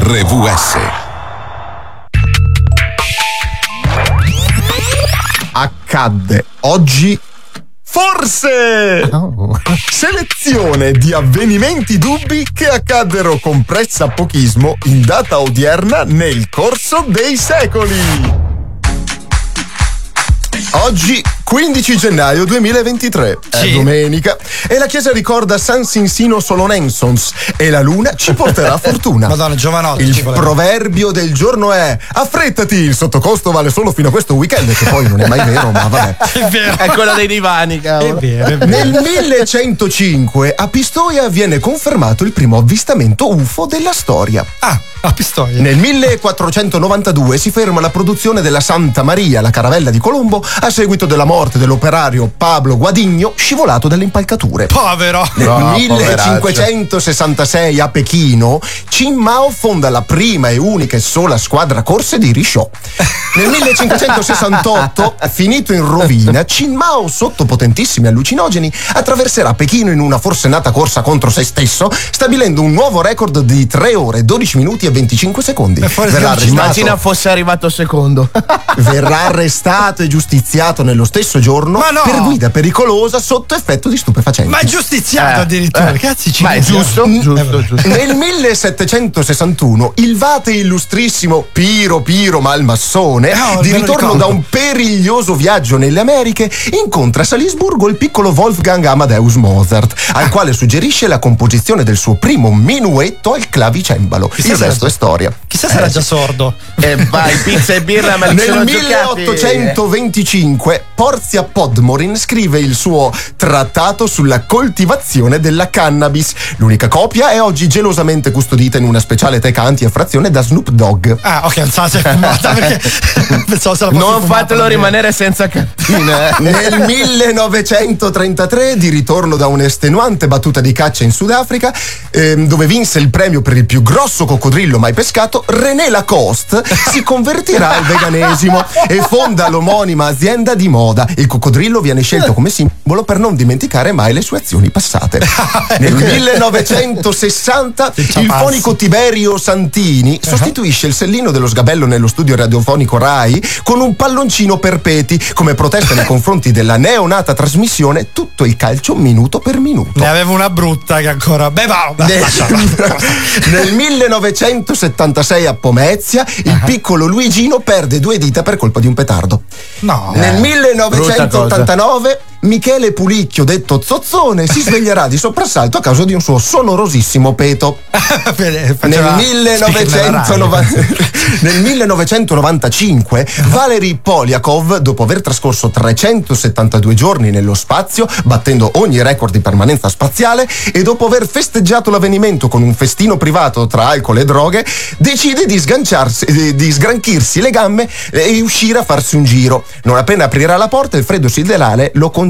RVS. Accadde oggi Forse! Selezione di avvenimenti dubbi che accaddero con pressapochismo in data odierna nel corso dei secoli. Oggi 15 gennaio 2023, è Sì. domenica, e la chiesa ricorda San Sinsino Solonensons e la luna ci porterà fortuna. Madonna, giovanotti. Il proverbio del giorno è affrettati, il sottocosto vale solo fino a questo weekend, che poi non è mai vero, ma vabbè. È vero. È quello dei divani, È cavolo. vero, è vero. Nel 1105 a Pistoia viene confermato il primo avvistamento UFO della storia. Ah, a Pistoia. Nel 1492 si ferma la produzione della Santa Maria, la caravella di Colombo, a seguito della morte dell'operario Pablo Guadigno, scivolato dalle impalcature. Povero. Nel No, 1566 a Pechino, Qin Mao fonda la prima e unica e sola squadra corse di Risciò. Nel 1568, finito in rovina, Qin Mao, sotto potentissimi allucinogeni, attraverserà Pechino in una forsennata corsa contro se stesso, stabilendo un nuovo record di 3 ore, 12 minuti e 25 secondi. E Verrà arrestato, Immagina fosse arrivato secondo. verrà arrestato e giustiziato nello stesso giorno Ma no! per guida pericolosa sotto effetto di stupefacenti. Ma è giustiziato Eh, addirittura. eh. Cazzi, ci Ma è giusto, Mm, giusto, eh, giusto. Nel 1761 il vate illustrissimo Piro Piro Malmassone, Oh, di me lo ritorno ricordo. da un periglioso viaggio nelle Americhe, incontra a Salisburgo il piccolo Wolfgang Amadeus Mozart, al quale suggerisce la composizione del suo primo minuetto al clavicembalo. Chissà il resto è storia. Chissà se era Eh, già sordo. E vai, pizza e birra, ma Nel sono giocati. 1825 Porzia Podmorin scrive il suo trattato sulla coltivazione della cannabis. L'unica copia è oggi gelosamente custodita in una speciale teca anti-effrazione da Snoop Dogg. Ah, ok, non so se è fumata perché pensavo se la Non fumata, fatelo perché- rimanere senza cantina. eh. Nel 1933, di ritorno da un'estenuante battuta di caccia in Sudafrica, ehm, dove vinse il premio per il più grosso coccodrillo mai pescato, René Lacoste si convertirà al veganesimo e fonda l'omonima azienda di moda. Il coccodrillo viene scelto come simbolo per non dimenticare mai le sue azioni passate. Nel 1960, il fonico Tiberio Santini sostituisce il sellino dello sgabello nello studio radiofonico Rai con un palloncino perpeti come protesta nei confronti della neonata trasmissione Tutto il calcio minuto per minuto. Ne avevo una brutta che ancora. Beh, va, Nel, nel 1976 a Pomezia il piccolo Luigino perde due dita per colpa di un petardo. No. Nel Eh, brutta 1989 Michele Pulicchio, detto Zozzone, si sveglierà di soprassalto a causa di un suo sonorosissimo peto. Nel Nel, 1990 nel 1995 Valery Polyakov, dopo aver trascorso 372 giorni nello spazio, battendo ogni record di permanenza spaziale, e dopo aver festeggiato l'avvenimento con un festino privato tra alcol e droghe, decide di, sganciarsi, eh, di sgranchirsi le gambe e uscire a farsi un giro. Non appena aprirà la porta, il freddo siderale lo congelerà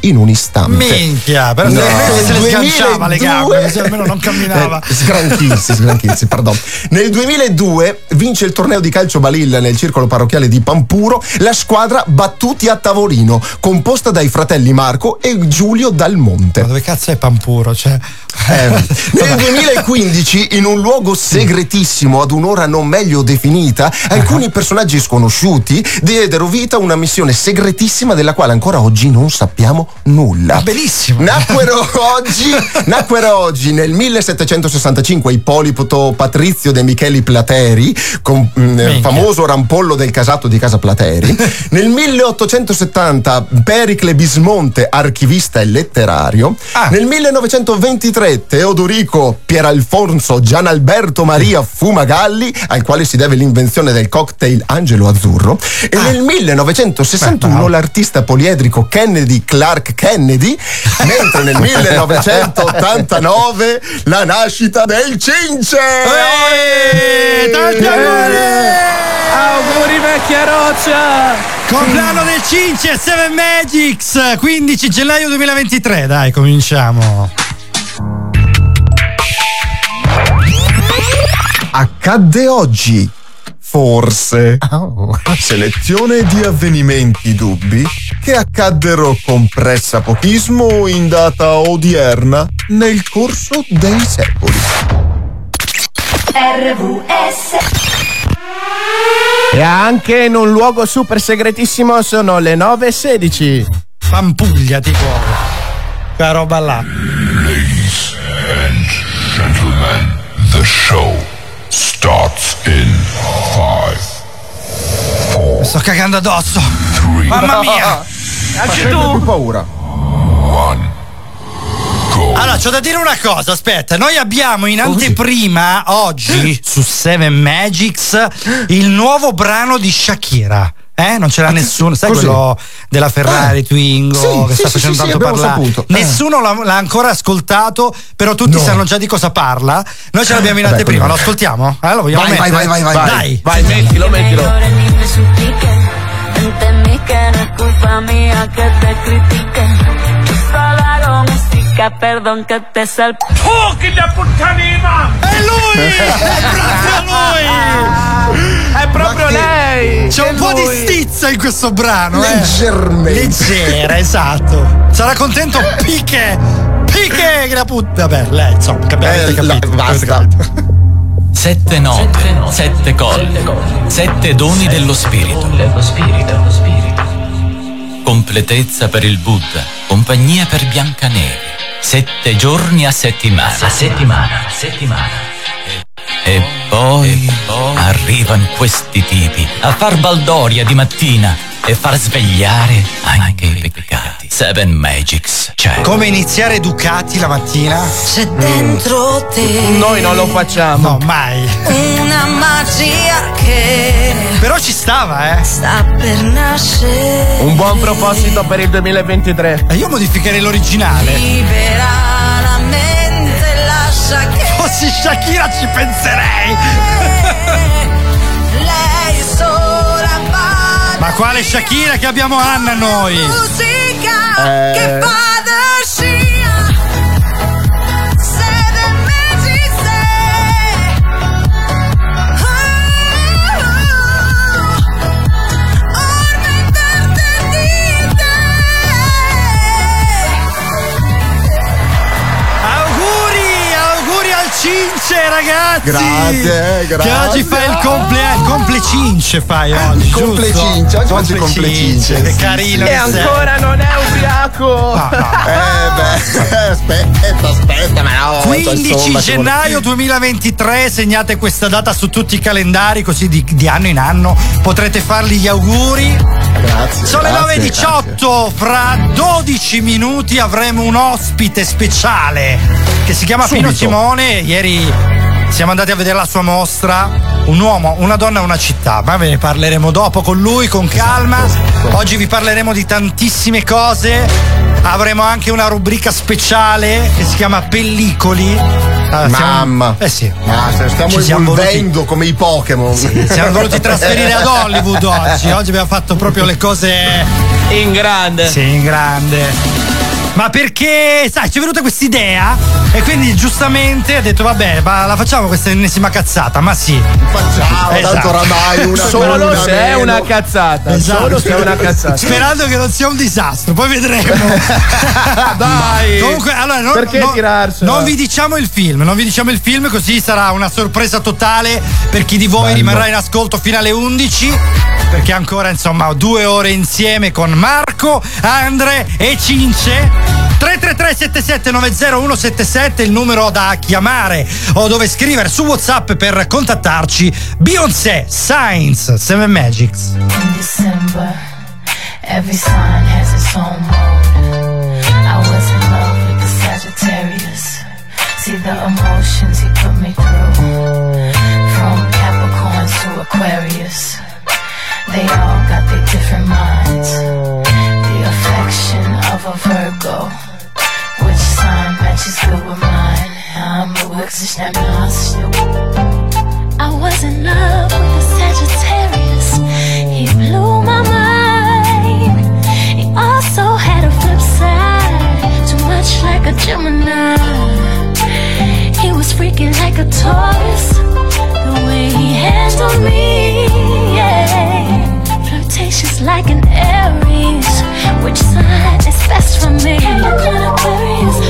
in un istante. Minchia, però No. se le sganciava le 2002 gambe, così almeno non camminava. Eh, sgranchirsi, sgranchirsi, pardon. Nel 2002 vince il torneo di calcio balilla nel circolo parrocchiale di Pampuro la squadra Battuti a Tavolino, composta dai fratelli Marco e Giulio Dal Monte. Ma dove cazzo è Pampuro? Cioè. Eh, nel 2015, in un luogo segretissimo ad un'ora non meglio definita, alcuni personaggi sconosciuti diedero vita a una missione segretissima della quale ancora oggi non sappiamo nulla. Ah, benissimo. Nacquero oggi, nacquero oggi nel 1765 Ippolito Patrizio De Micheli Plateri, con, mm, Minchia. famoso rampollo del casato di casa Plateri. nel 1870 Pericle Bismonte, archivista e letterario. Ah. Nel 1923 Teodorico Pieralfonso Gianalberto Maria Fumagalli, al quale si deve l'invenzione del cocktail Angelo Azzurro. E nel 1961 Beh, bravo. l'artista poliedrico Kennedy Clark Kennedy, mentre nel 1989 la nascita del Cince! Eh, tanti auguri! Auguri vecchia roccia! Compleanno del Cince 7 Magics 15 gennaio 2023 dai cominciamo Accadde oggi. Forse. Selezione di avvenimenti dubbi che accaddero con pressapochismo in data odierna nel corso dei secoli. RVS E anche in un luogo super segretissimo sono le 9.16. Pampuglia tipo. Quella roba là. Gentlemen, the show starts in five, Mi sto cagando addosso. Mamma mia. Anche tu. più paura. one. Allora, c'ho da dire una cosa, aspetta, noi abbiamo in anteprima oggi su Seven Magics il nuovo brano di Shakira. Eh? Non c'era nessuno, sai Così? quello della Ferrari Ah, Twingo sì, che sì, sta sì, facendo sì, tanto parlare. saputo. Eh. Nessuno l'ha, l'ha ancora ascoltato, però tutti No. sanno già di cosa parla. Noi ce l'abbiamo in anteprima, lo ascoltiamo? Eh, lo vogliamo Vai, vai, mettere? vai, vai, vai. Dai. Vai, mettilo, mettilo. Entendí que te música, perdón que te salpique. È lui! È proprio lui! È proprio che- lei! C'è un po' di stizza in questo brano, eh. Leggermente. Leggera, esatto. Sarà contento Piche. Piche che la puttana. Vabbè, lei, insomma, che abbiamo Eh, capito. la- basta. Sette note, sette colli, sette doni dello spirito. Completezza per il Buddha, compagnia per Biancaneve. Sette giorni a settimana. A settimana, a settimana. E poi, arrivano questi tipi a far baldoria di mattina e far svegliare anche i peccati. Seven Magics, cioè. Come iniziare Ducati la mattina? C'è dentro te Noi non lo facciamo. No, mai. una magia che Però ci stava, eh. sta per nascere. Un buon proposito per il 2023. E io modificherei l'originale. Libera Fossi Shakira ci penserei. lei sola va. Ma quale Shakira che abbiamo Anna noi? Musica Eh. che fa da Cince, ragazzi. Grazie, grazie. Che oggi fai il compleanno. Comple Cince fai oggi. Comple giusto? Cince, oggi faccio il Comple Cince. Che carino. E che sei. ancora non è ubriaco. Eh beh, aspetta, aspetta, ma no. 15 insomma, gennaio 2023, segnate questa data su tutti i calendari, così di, di anno in anno potrete fargli gli auguri. Grazie. Sono le grazie, 9.18, fra 12 minuti avremo un ospite speciale che si chiama Pino Subito. Simone. Ieri siamo andati a vedere la sua mostra. Un uomo, una donna, una città. Ma ve ne parleremo dopo con lui, con calma. Oggi vi parleremo di tantissime cose. Avremo anche una rubrica speciale che si chiama Pellicoli. Ah, siamo- Mamma. Eh sì. Ma se stiamo Ci siamo evolvendo come i Pokémon. Siamo voluti trasferire ad Hollywood oggi. Oggi abbiamo fatto proprio le cose In grande. sì, in grande. Ma perché, sai, ci è venuta questa idea e quindi giustamente ha detto vabbè, ma la facciamo questa ennesima cazzata, ma sì. Facciamo, Esatto. tanto oramai una Solo una se è una cazzata. Esatto. Solo se è una cazzata. Sperando che non sia un disastro, poi vedremo. Dai. Comunque, allora, non, Perché non- tirarsela? non vi diciamo il film, non vi diciamo il film, così sarà una sorpresa totale per chi di voi Bello. rimarrà in ascolto fino alle 11. Perché ancora, insomma, due ore insieme con Marco, Andre e Cince. 333 7790177 il numero da chiamare o dove scrivere su WhatsApp per contattarci. Beyoncé, Science, Seven Magics. In December, every sign has its own mode. I was in love with the Sagittarius. See the emotions he put me through. From Capricorn to Aquarius. They all got their different minds. Virgo. Which sign matches good with mine? I'm a works I was in love with a Sagittarius. He blew my mind. He also had a flip side, too much like a Gemini. He was freaking like a Taurus. The way he handled me, yeah. Flirtatious like an Aries. Which sign is best for me? Capricorn, Aquarius, Pisces, Aries, Taurus,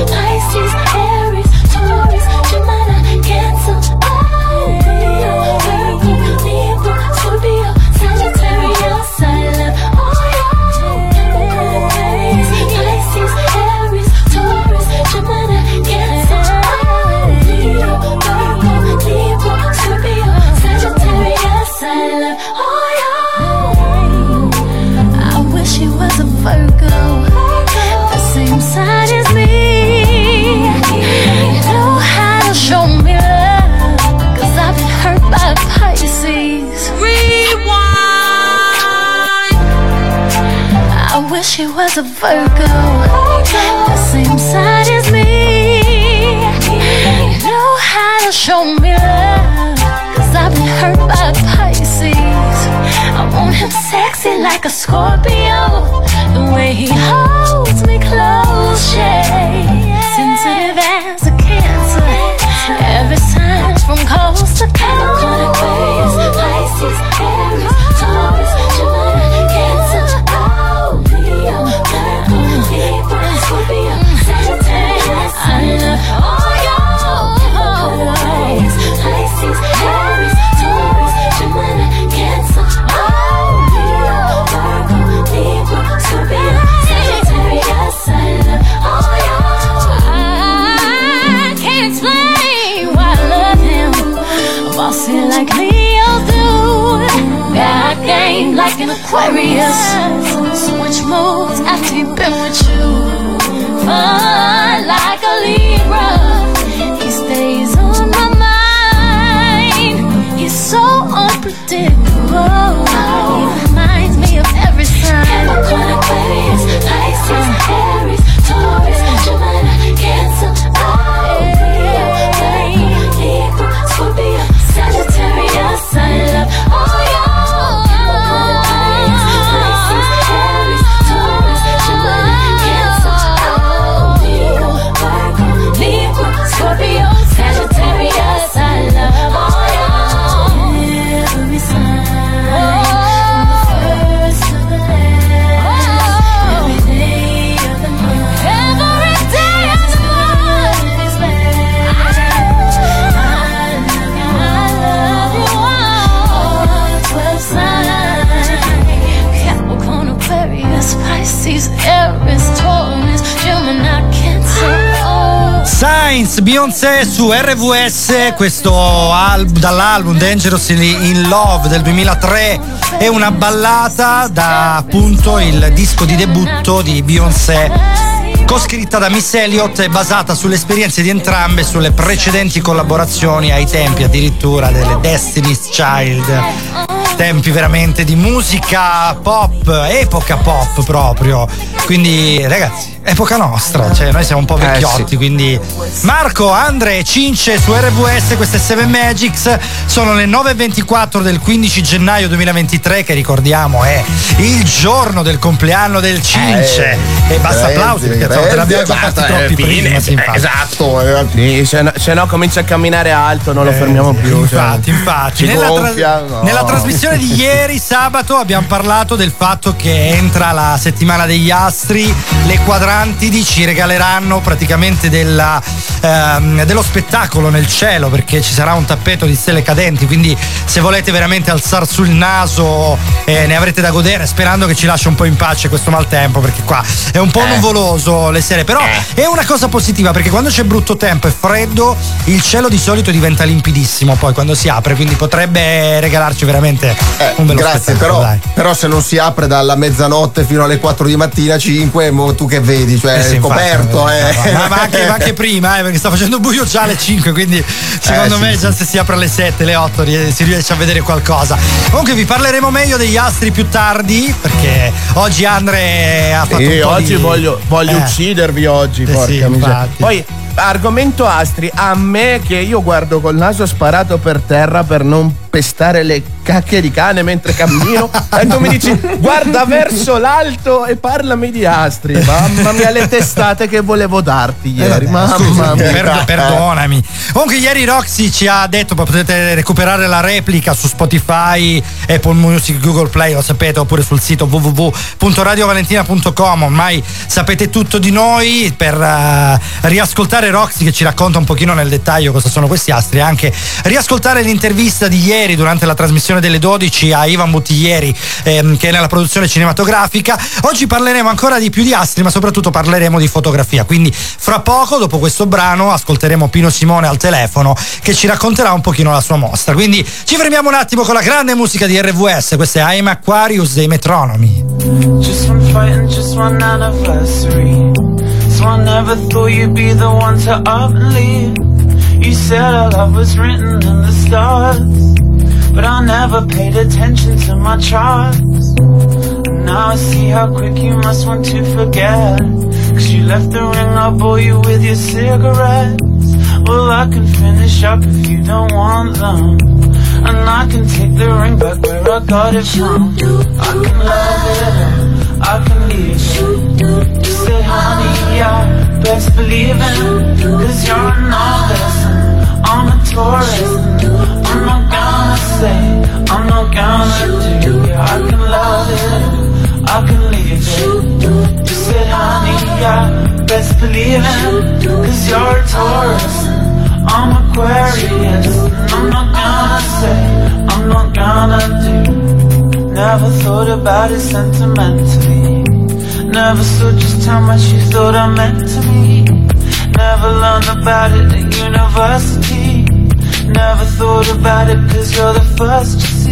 su RVS, questo al- dall'album Dangerously in Love del 2003 è una ballata da appunto il disco di debutto di Beyoncé coscritta da Miss Elliott e basata sulle esperienze di entrambe sulle precedenti collaborazioni ai tempi addirittura delle Destiny's Child. Tempi veramente di musica pop epoca pop proprio. Quindi ragazzi epoca nostra cioè noi siamo un po' Eh, vecchiotti sì. quindi Marco, Andre e Cince su RVS queste 7 Magics sono le 9.24 del 15 gennaio 2023 che ricordiamo è il giorno del compleanno del Cince Eh, e basta Renzi, applausi perché te Renzi, l'abbiamo già fatti eh, troppi fine, prima sì, eh, infatti. Esatto, eh, Sì, se no, se no comincia a camminare alto, non lo Eh, fermiamo più. cioè. Infatti, infatti. Ci Nella, gonfia, no. nella trasmissione di ieri, sabato, abbiamo parlato del fatto che entra la settimana degli astri. Le quadrantidi ci regaleranno praticamente della, ehm, dello spettacolo nel cielo perché ci sarà un tappeto di stelle cadenti. Quindi, se volete veramente alzar sul naso, eh, ne avrete da godere. Sperando che ci lasci un po' in pace questo maltempo perché qua è un po' nuvoloso le sere. Però è una cosa positiva perché quando c'è brutto tempo e freddo, il cielo di solito diventa limpidissimo poi quando si apre, quindi potrebbe regalarci veramente Eh, un bello grazie, spettacolo, però, però se non si apre dalla mezzanotte fino alle 4 di mattina, 5, mo tu che vedi, cioè Eh sì, è infatti, coperto, eh, eh. ma, ma anche, ma anche prima, eh, perché sta facendo buio già alle 5, quindi secondo Eh, sì, me sì. già se si apre alle 7, alle 8 rie- si riesce a vedere qualcosa. Comunque vi parleremo meglio degli astri più tardi, perché oggi Andre ha fatto Sì, un oggi di- voglio, voglio Eh. uccidervi oggi, porca sì, miseria. Poi, argomento astri, a me che io guardo col naso sparato per terra per non pestare le cacche di cane mentre cammino e tu mi dici guarda verso l'alto e parlami di astri. Mamma mia le testate che volevo darti Eh, ieri, vabbè, mamma scusa, mia. per- perdonami. Comunque ieri Roxy ci ha detto potete recuperare la replica su Spotify, Apple Music, Google Play, lo sapete, oppure sul sito www.radiovalentina.com. Ormai sapete tutto di noi per eh, riascoltare Roxy che ci racconta un pochino nel dettaglio cosa sono questi astri, e anche riascoltare l'intervista di ieri durante la trasmissione delle 12 a Ivan Buttiglieri ehm, che è nella produzione cinematografica. Oggi parleremo ancora di più di astri, ma soprattutto parleremo di fotografia. Quindi fra poco, dopo questo brano, ascolteremo Pino Simone al telefono che ci racconterà un pochino la sua mostra. Quindi ci fermiamo un attimo con la grande musica di RVS, questo è I'm Aquarius dei Metronomi. Just one fight and just one anniversary. So I never thought you'd be the one to up and leave. You said our love was written in the stars. But I never paid attention to my charts. Now I see how quick you must want to forget. Cause you left the ring, I'll bore you with your cigarettes. Well, I can finish up if you don't want them. And I can take the ring back where I got it from. I can love it, I can leave it. You said, honey, yeah, best believe it. Cause you're a novice, I'm a tourist. I'm not gonna say, I'm not gonna do. Yeah, I can love it, I can leave it. You said, honey, yeah, best believe it. Cause you're a tourist. I'm Aquarius, and I'm not gonna say, I'm not gonna do. Never thought about it sentimentally. Never saw just how much you thought I meant to me. Never learned about it at university. Never thought about it cause you're the first to see.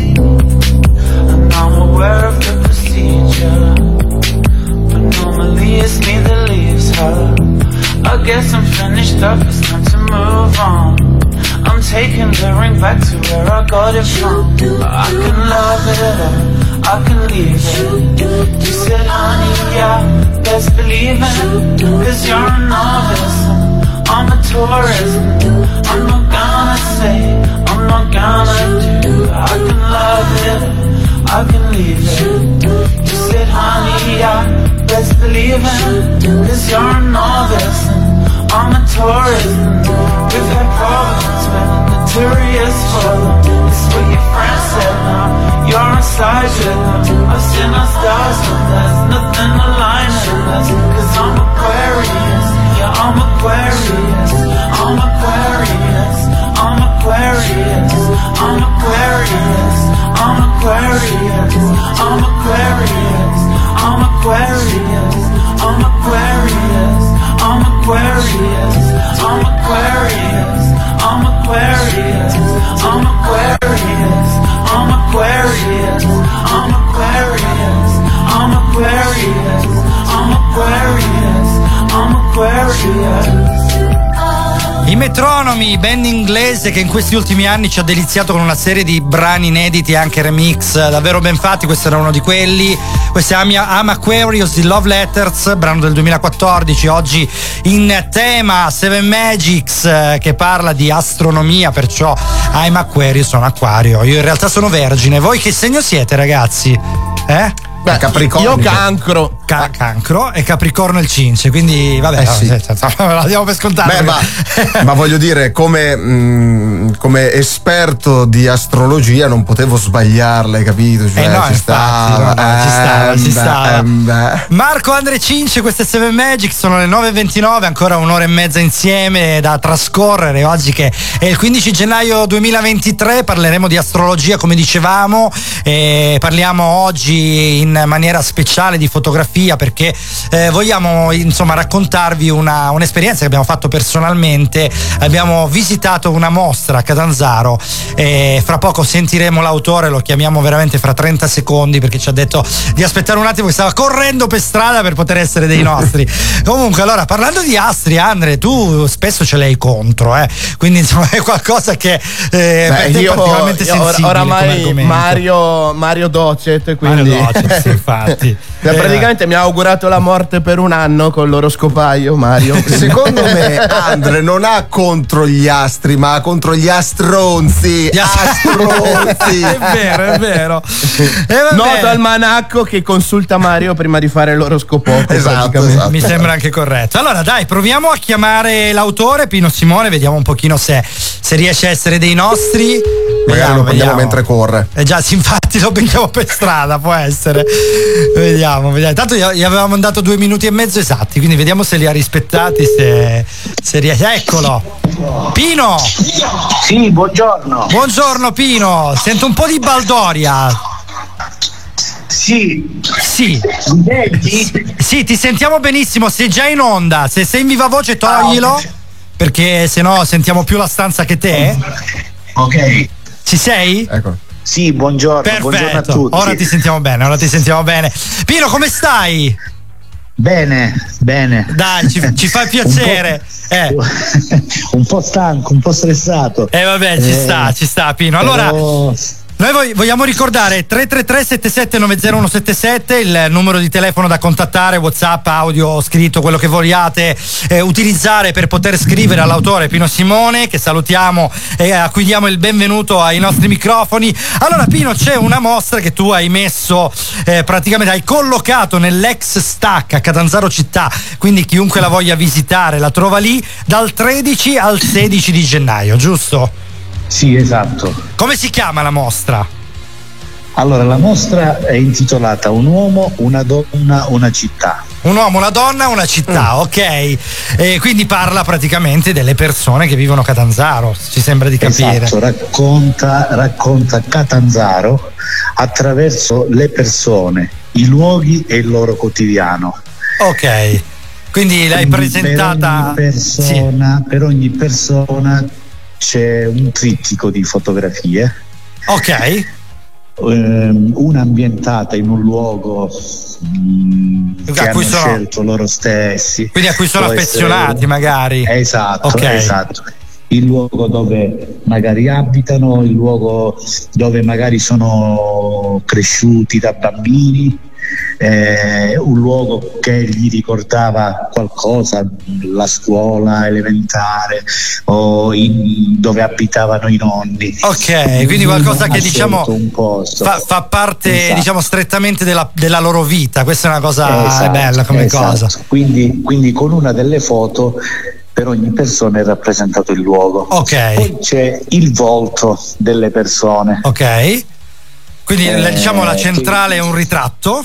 Inside with. I've seen our stars, but there's nothing aligning us. Cause I'm Aquarius, yeah, I'm Aquarius. I'm Aquarius, I'm Aquarius. I'm Aquarius, I'm Aquarius. I'm Aquarius, I'm Aquarius. I'm Aquarius, Aquarius. I'm Aquarius, I'm Aquarius. I'm Aquarius, I'm Aquarius. I'm Aquarius, I'm Aquarius. I'm Aquarius, I'm Aquarius. I metronomi, band inglese che in questi ultimi anni ci ha deliziato con una serie di brani inediti e anche remix davvero ben fatti, questo era uno di quelli. Questo è Am- Am Aquarius di Love Letters, brano del 2014, oggi in tema Seven Magics che parla di astronomia, perciò I'm Aquarius, sono acquario. Io in realtà sono vergine. Voi che segno siete ragazzi? Eh? Beh, Capricorno. Io cancro. Ca- cancro e Capricorno il cince, quindi vabbè, Eh sì. no, cioè, cioè, la diamo per scontato. Beh, ma, ma voglio dire, come, mm, come esperto di astrologia non potevo sbagliarle, capito? Cioè, Eh no, ci infatti, stava, no, no, ci stava, eh, ci stava. eh. Marco Andre Cince, queste 7 Magic sono le 9.29, ancora un'ora e mezza insieme da trascorrere. Oggi che è il 15 gennaio 2023 parleremo di astrologia come dicevamo, parliamo oggi in maniera speciale di fotografia perché eh, vogliamo insomma raccontarvi una- un'esperienza che abbiamo fatto personalmente. Abbiamo visitato una mostra a Catanzaro e fra poco sentiremo l'autore, lo chiamiamo veramente fra 30 secondi perché ci ha detto di aspettare un attimo che stava correndo per strada per poter essere dei nostri. Comunque, allora, parlando di astri, Andre, tu spesso ce l'hai contro, eh? quindi insomma è qualcosa che eh, te è particolarmente io sensibile. oramai. Mario, Mario Docet, quindi Mario Docet, sì, infatti. Eh, praticamente mi ha augurato la morte per un anno con l'oroscopaio Mario. Secondo me Andre non ha contro gli astri, ma ha contro gli astronzi. Gli Astronzi. è vero, è vero. E vabbè. Noto al manacco che consulta Mario prima di fare l'oroscopo. Esatto, esatto. Mi sembra anche corretto. Allora, dai, proviamo a chiamare l'autore Pino Simone, vediamo un pochino se, se riesce a essere dei nostri. Magari lo prendiamo vediamo. mentre corre. Eh già, sì, infatti lo becchiamo per strada, può essere. Vediamo, vediamo. Intanto gli gli avevamo dato due minuti e mezzo esatti, quindi vediamo se li ha rispettati, se, se riesce. Eccolo! Pino! Sì, buongiorno. Buongiorno Pino! Sento un po' di baldoria. Sì, Sì, mi senti? sì, ti sentiamo benissimo, sei già in onda. Se sei in viva voce toglilo, perché se no sentiamo più la stanza che te. Ok. Ci sei? Ecco. Sì, buongiorno, buongiorno a Perfetto, tutti. ora ti sentiamo bene, ora ti sentiamo bene. Pino, come stai? Bene, bene. Dai, ci, ci fa piacere. Eh. un po' stanco, un po' stressato. Eh vabbè, ci Eh, sta, ci sta Pino. Allora, però- Noi vogliamo ricordare 333 7790 il numero di telefono da contattare, WhatsApp, audio, scritto, quello che vogliate eh, utilizzare per poter scrivere all'autore Pino Simone, che salutiamo e a cui diamo il benvenuto ai nostri microfoni. Allora Pino, c'è una mostra che tu hai messo eh, praticamente hai collocato nell'ex stack a Catanzaro città, quindi chiunque la voglia visitare la trova lì dal 13 al 16 di gennaio, giusto? Sì, esatto. Come si chiama la mostra? Allora, la mostra è intitolata Un uomo, una donna, una città. Un uomo, una donna, una città, mm. ok. E quindi parla praticamente delle persone che vivono a Catanzaro, ci sembra di capire. Esatto, racconta, racconta Catanzaro attraverso le persone, i luoghi e il loro quotidiano. Ok. Quindi l'hai Quindi presentata. Per ogni persona, sì. per ogni persona c'è un trittico di fotografie. Ok. Um, una ambientata in un luogo um, che hanno sono... scelto loro stessi. Quindi a cui sono Può affezionati essere... magari. Esatto, okay. esatto. Il luogo dove magari abitano, il luogo dove magari sono cresciuti da bambini eh, un luogo che gli ricordava qualcosa, la scuola elementare o in, dove abitavano i nonni. Ok, quindi qualcosa che diciamo fa, fa, parte esatto. diciamo strettamente della, della, loro vita, questa è una cosa esatto, bella come esatto. cosa. Quindi, quindi con una delle foto per ogni persona è rappresentato il luogo. Ok. Poi c'è il volto delle persone. Ok. Quindi eh, diciamo la centrale è un ritratto?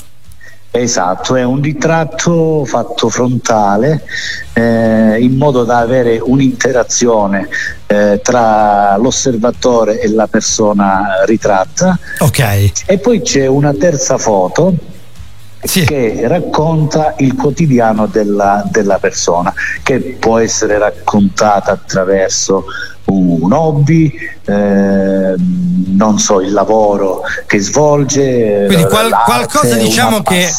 Esatto, è un ritratto fatto frontale eh, in modo da avere un'interazione eh, tra l'osservatore e la persona ritratta. Ok. E poi c'è una terza foto sì. che racconta il quotidiano della, della persona, che può essere raccontata attraverso un hobby, eh, non so, il lavoro che svolge. Quindi qual- qualcosa diciamo che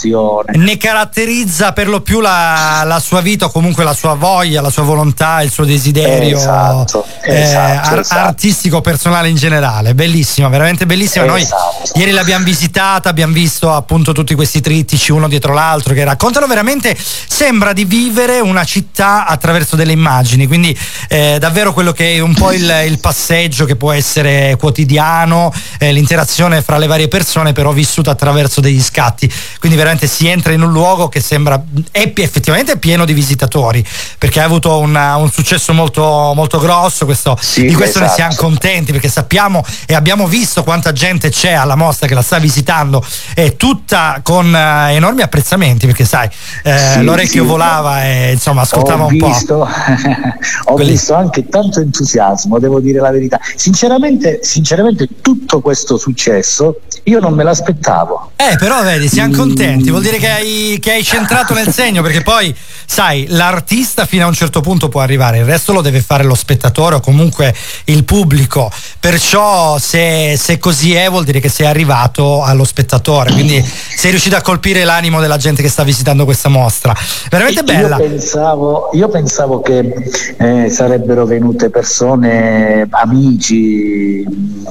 ne caratterizza per lo più la, la, sua vita o comunque la sua voglia, la sua volontà, il suo desiderio esatto, eh, esatto, ar- esatto. artistico, personale in generale. Bellissima, veramente bellissima. Noi esatto. ieri l'abbiamo visitata, abbiamo visto appunto tutti questi trittici uno dietro l'altro che raccontano veramente, sembra di vivere una città attraverso delle immagini, quindi eh, davvero quello che è un po' il, il passeggio che può essere quotidiano, eh, l'interazione fra le varie persone però vissuta attraverso degli scatti. Quindi veramente si entra in un luogo che sembra è effettivamente pieno di visitatori perché ha avuto una, un successo molto, molto grosso, questo, sì, di questo esatto. ne siamo contenti perché sappiamo e abbiamo visto quanta gente c'è alla mostra che la sta visitando e tutta con uh, enormi apprezzamenti perché sai eh, sì, l'orecchio sì. volava e insomma ascoltava ho un visto, po'. ho Quelli... visto anche tanto entusiasmo, devo dire la verità. Sinceramente, sinceramente tutto questo successo io non me l'aspettavo. Eh, però vedi, siamo mm. contenti, vuol dire che hai, che hai centrato nel segno, perché poi, sai, l'artista fino a un certo punto può arrivare, il resto lo deve fare lo spettatore o comunque il pubblico. Perciò se, se così è vuol dire che sei arrivato allo spettatore, quindi sei riuscito a colpire l'animo della gente che sta visitando questa mostra. Veramente bella. Io pensavo, io pensavo che eh, sarebbero venute persone, amici,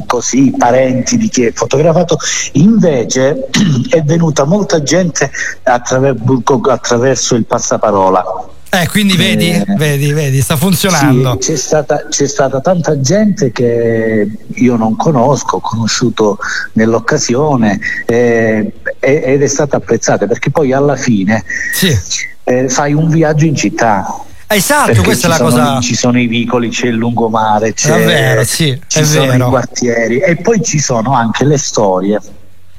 così, parenti di chi è fotografato, invece è venuta molta gente attraver- attraverso il passaparola. Eh, quindi vedi, eh, vedi, vedi, sta funzionando. Sì, c'è, stata, c'è stata tanta gente che io non conosco, ho conosciuto nell'occasione eh, ed è stata apprezzata perché poi alla fine sì. eh, fai un viaggio in città. Esatto, Perché questa è la sono, cosa. Ci sono i vicoli, c'è il lungomare, c'è, è vero, sì, ci sono vero. i quartieri e poi ci sono anche le storie.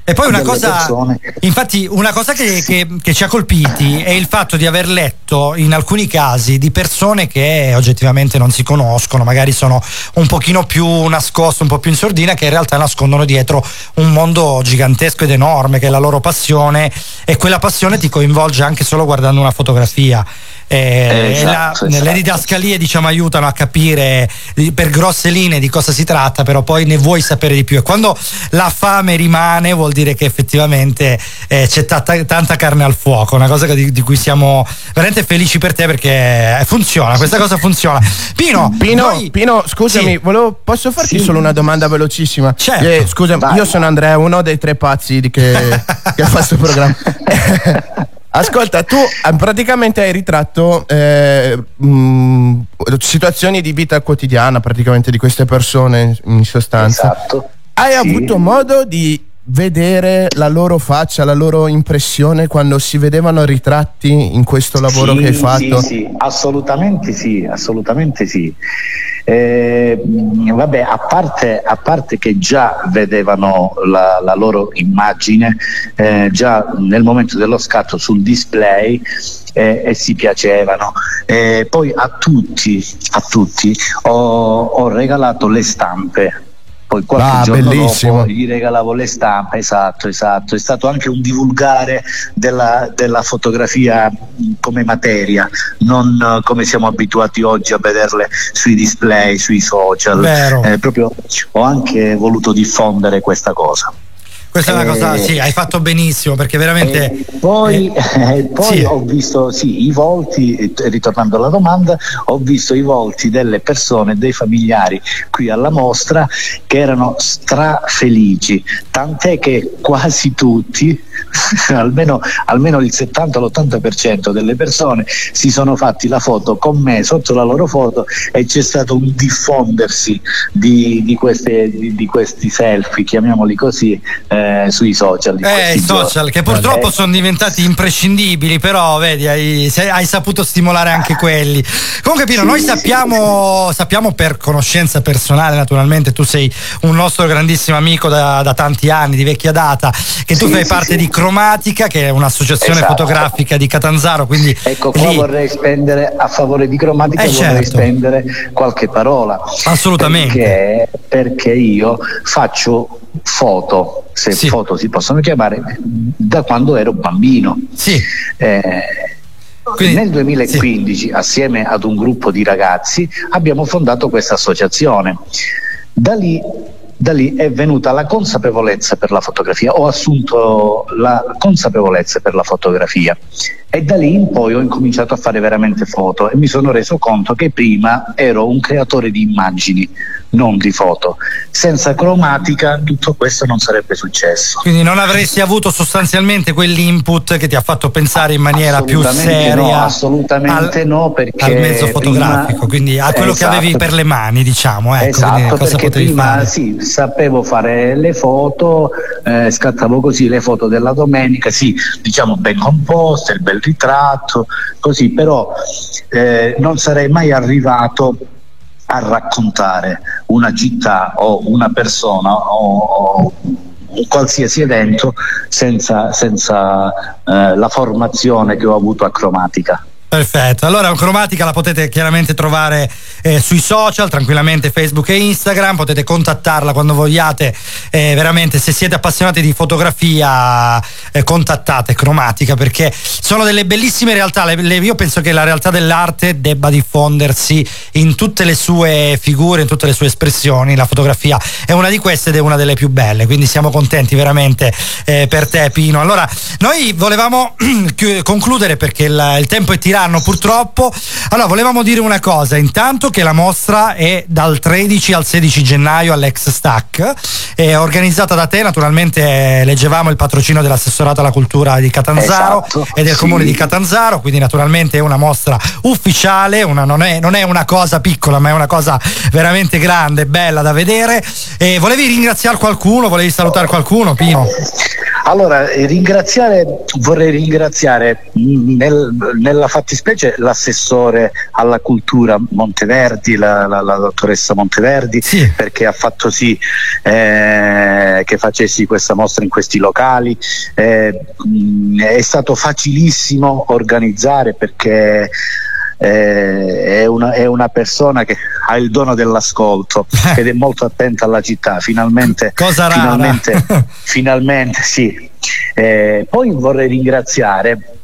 E poi una cosa, persone. infatti, una cosa che, che- che ci ha colpiti è il fatto di aver letto in alcuni casi di persone che oggettivamente non si conoscono, magari sono un pochino più nascoste, un po' più in sordina, che in realtà nascondono dietro un mondo gigantesco ed enorme che è la loro passione e quella passione ti coinvolge anche solo guardando una fotografia. Eh, e la- Esatto, le esatto. didascalie diciamo aiutano a capire per grosse linee di cosa si tratta però poi ne vuoi sapere di più e quando la fame rimane vuol dire che effettivamente eh, c'è tanta, tanta, carne al fuoco, una cosa di, di, cui siamo veramente felici per te perché funziona, questa cosa funziona. Pino, Pino, noi... Pino scusami, sì. volevo, posso farti sì. solo una domanda velocissima? Certo. Eh, scusa, Vai. io sono Andrea, uno dei tre pazzi che, che ha fatto il programma. Ascolta, tu eh, praticamente hai ritratto eh, mh, mm, situazioni di vita quotidiana praticamente di queste persone in sostanza. Esatto. Hai sì. avuto modo di vedere la loro faccia, la loro impressione quando si vedevano ritratti in questo lavoro sì, che hai fatto? Sì, sì, assolutamente sì, assolutamente sì. Eh, vabbè, a parte, a parte, che già vedevano la, la loro immagine eh, già nel momento dello scatto sul display eh, e si piacevano. poi a tutti, a tutti ho, ho regalato le stampe poi qualche ah, giorno bellissimo. dopo gli regalavo le stampe, esatto, esatto. È stato anche un divulgare della, della fotografia come materia, non uh, come siamo abituati oggi a vederle sui display, sui social. Eh, proprio ho anche voluto diffondere questa cosa. Questa è una cosa, eh, sì, hai fatto benissimo perché veramente. Eh, poi, eh, poi sì. ho visto sì, i volti, ritornando alla domanda, ho visto i volti delle persone, dei familiari qui alla mostra che erano strafelici, tant'è che quasi tutti, almeno, almeno il 70-80% delle persone si sono fatti la foto con me sotto la loro foto e c'è stato un diffondersi di, di, queste, di, di questi selfie, chiamiamoli così. Eh, sui social. eh, i social che purtroppo eh. sono diventati imprescindibili, però vedi, hai, hai, saputo stimolare anche quelli. Comunque, Pino, sì, noi sappiamo, sì. sappiamo, per conoscenza personale, naturalmente, tu sei un nostro grandissimo amico da, da tanti anni, di vecchia data, che tu sì, fai parte di Cromatica, che è un'associazione esatto. fotografica di Catanzaro. Quindi ecco, qua lì... vorrei spendere a favore di Cromatica, eh, vorrei certo. spendere qualche parola. Assolutamente. Perché, perché io faccio foto, se sì. foto si possono chiamare, da quando ero bambino. Sì. Eh, quindi, nel 2015, sì. assieme ad un gruppo di ragazzi, abbiamo fondato questa associazione. Da lì da lì è venuta la consapevolezza per la fotografia, ho assunto la consapevolezza per la fotografia e da lì in poi ho incominciato a fare veramente foto e mi sono reso conto che prima ero un creatore di immagini, non di foto. Senza cromatica tutto questo non sarebbe successo. Quindi non avresti avuto sostanzialmente quell'input che ti ha fatto pensare in maniera più seria? No, assolutamente al, no, perché al mezzo fotografico, prima, quindi a quello esatto, che avevi per le mani, diciamo. Ecco, esatto, perché prima sì, sapevo fare le foto, eh, scattavo così le foto della domenica, sì, diciamo ben composte, il bel ritratto, così, però eh, non sarei mai arrivato a raccontare una città o una persona o, o qualsiasi evento senza, senza eh, la formazione che ho avuto a cromatica. Perfetto, allora Cromatica la potete chiaramente trovare eh, sui social, tranquillamente Facebook e Instagram, potete contattarla quando vogliate, eh, veramente se siete appassionati di fotografia eh, contattate Cromatica perché sono delle bellissime realtà, le, le, io penso che la realtà dell'arte debba diffondersi in tutte le sue figure, in tutte le sue espressioni, la fotografia è una di queste ed è una delle più belle, quindi siamo contenti veramente eh, per te Pino. Allora, noi volevamo concludere perché il, il tempo è tirato finiranno purtroppo. Allora, volevamo dire una cosa, intanto che la mostra è dal 13 al 16 gennaio all'ex Stack, è organizzata da te, naturalmente leggevamo il patrocino dell'assessorato alla cultura di Catanzaro esatto, e del sì. comune di Catanzaro, quindi naturalmente è una mostra ufficiale, una, non, è, non, è, una cosa piccola, ma è una cosa veramente grande, bella da vedere. E volevi ringraziare qualcuno, volevi salutare qualcuno, Pino? Allora, eh, ringraziare, vorrei ringraziare nel, nella fattispecie l'assessore alla cultura Monteverdi, la, la, la dottoressa Monteverdi, sì. perché ha fatto sì eh, che facessi questa mostra in questi locali. Eh, è stato facilissimo organizzare perché eh, è, una, è, una, persona che ha il dono dell'ascolto ed è molto attenta alla città. Finalmente, Cosa finalmente, finalmente sì. Eh, poi vorrei ringraziare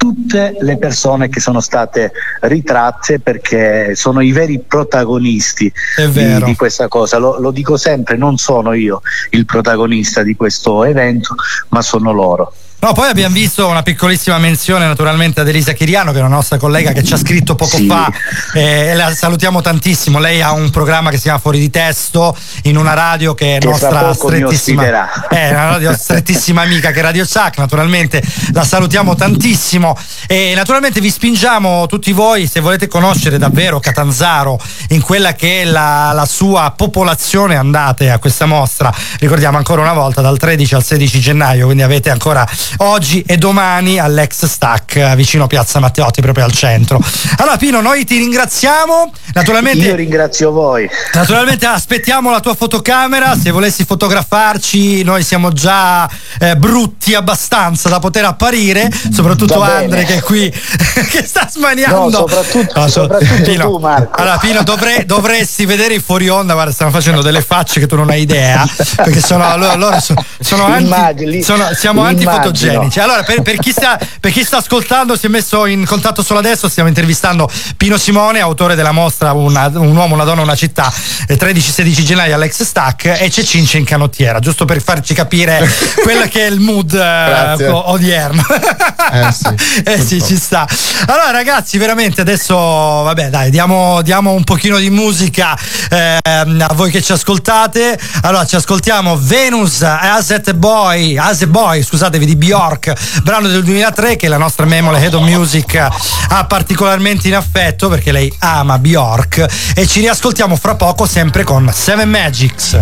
tutte le persone che sono state ritratte perché sono i veri protagonisti di, di, questa cosa. Lo, lo dico sempre, non sono io il protagonista di questo evento, ma sono loro. No, poi abbiamo visto una piccolissima menzione naturalmente ad Elisa Chiriano, che è una nostra collega che ci ha scritto poco sì. fa eh, la salutiamo tantissimo. Lei ha un programma che si chiama Fuori di Testo in una radio che è che nostra strettissima, è una radio strettissima amica che è Radio Chuck, naturalmente la salutiamo tantissimo e naturalmente vi spingiamo tutti voi se volete conoscere davvero Catanzaro in quella che è la, la sua popolazione andate a questa mostra. Ricordiamo ancora una volta dal 13 al 16 gennaio, quindi avete ancora oggi e domani all'ex stack vicino a Piazza Matteotti, proprio al centro. Allora Pino, noi ti ringraziamo. Naturalmente, Io ringrazio voi. Naturalmente aspettiamo la tua fotocamera, se volessi fotografarci noi siamo già eh, brutti abbastanza da poter apparire, soprattutto Andre che è qui che sta smaniando. No, soprattutto, no, so, soprattutto Pino, tu Marco. Allora Pino dovrei, dovresti vedere i fuori onda, guarda stanno facendo delle facce che tu non hai idea, perché sono, loro, loro sono, sono anti, sono, siamo antifotogenici fotogenici. Allora, per, per, chi sta, per, chi sta, ascoltando, si è messo in contatto solo adesso. Stiamo intervistando Pino Simone, autore della mostra una, Un uomo, una donna, una città, 13-16 gennaio all'ex Stack, e c'è Cince in canottiera, giusto per farci capire quello che è il mood eh, odierno. eh sì, eh sì ci sta. Allora, ragazzi, veramente adesso, vabbè, dai, diamo, diamo un pochino di musica eh, a voi che ci ascoltate. Allora, ci ascoltiamo Venus Asset Boy, As Boy, scusatevi, di Bjork, brano del 2003 che la nostra Memole Head of Music ha particolarmente in affetto perché lei ama Bjork e ci riascoltiamo fra poco sempre con Seven Magics.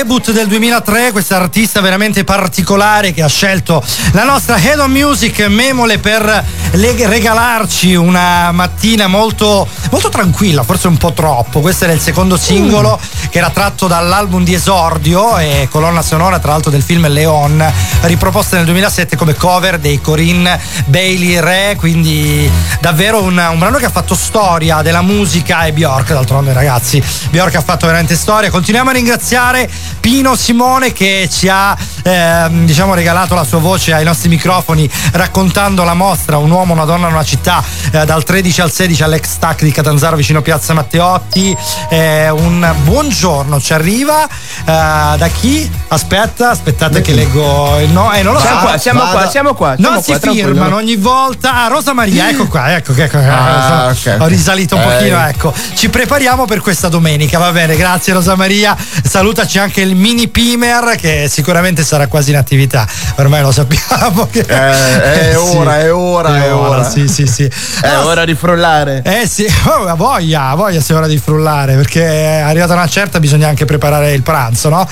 Debut del 2003, questa artista veramente particolare che ha scelto la nostra Head on Music Memole per regalarci una mattina molto, molto tranquilla, forse un po' troppo. Questo era il secondo singolo che era tratto dall'album di esordio e colonna sonora tra l'altro del film Leon, riproposta nel 2007 come cover dei Corinne Bailey Re, quindi davvero un, un brano che ha fatto storia della musica e Bjork, d'altronde ragazzi, Bjork ha fatto veramente storia. Continuiamo a ringraziare Pino Simone che ci ha ehm, diciamo regalato la sua voce ai nostri microfoni raccontando la mostra Un uomo, una donna, una città eh, dal 13 al 16 all'ex TAC di Catanzaro vicino Piazza Matteotti. Eh, un buongiorno ci arriva eh, da chi? Aspetta, aspettate che leggo il no, eh, non lo Siamo so. qua, siamo qua, siamo qua. siamo Non si qua, tranquillo. firmano ogni volta. Ah, Rosa Maria, ecco qua, ecco, ecco, ecco. Ah, Sono- ok, Ho ok. risalito un Eh. pochino, ecco. Ci prepariamo per questa domenica, va bene, grazie Rosa Maria. Salutaci anche il mini Pimer che sicuramente sarà quasi in attività. Ormai lo sappiamo. Che... Eh, è ora, è ora, è ora. Sì, sì, sì. È ora di frullare. Eh sì, oh, voglia, voglia se è ora di frullare, perché è arrivata una certa bisogna anche preparare il pranzo, no?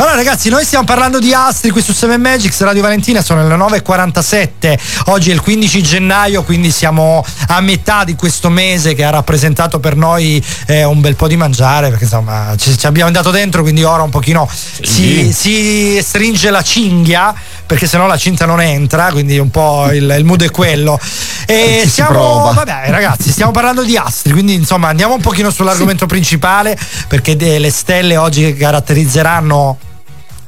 Allora ragazzi, noi stiamo parlando di Astri qui su 7 Magics, Radio Valentina, sono le 9.47, oggi è il 15 gennaio, quindi siamo a metà di questo mese che ha rappresentato per noi eh, un bel po' di mangiare, perché insomma ci, ci abbiamo dato dentro, quindi ora un pochino si, si stringe la cinghia, perché sennò la cinta non entra, quindi un po' il, il mood è quello. E Ci si siamo, prova. vabbè ragazzi, stiamo parlando di astri, quindi insomma andiamo un pochino sull'argomento principale, perché le stelle oggi caratterizzeranno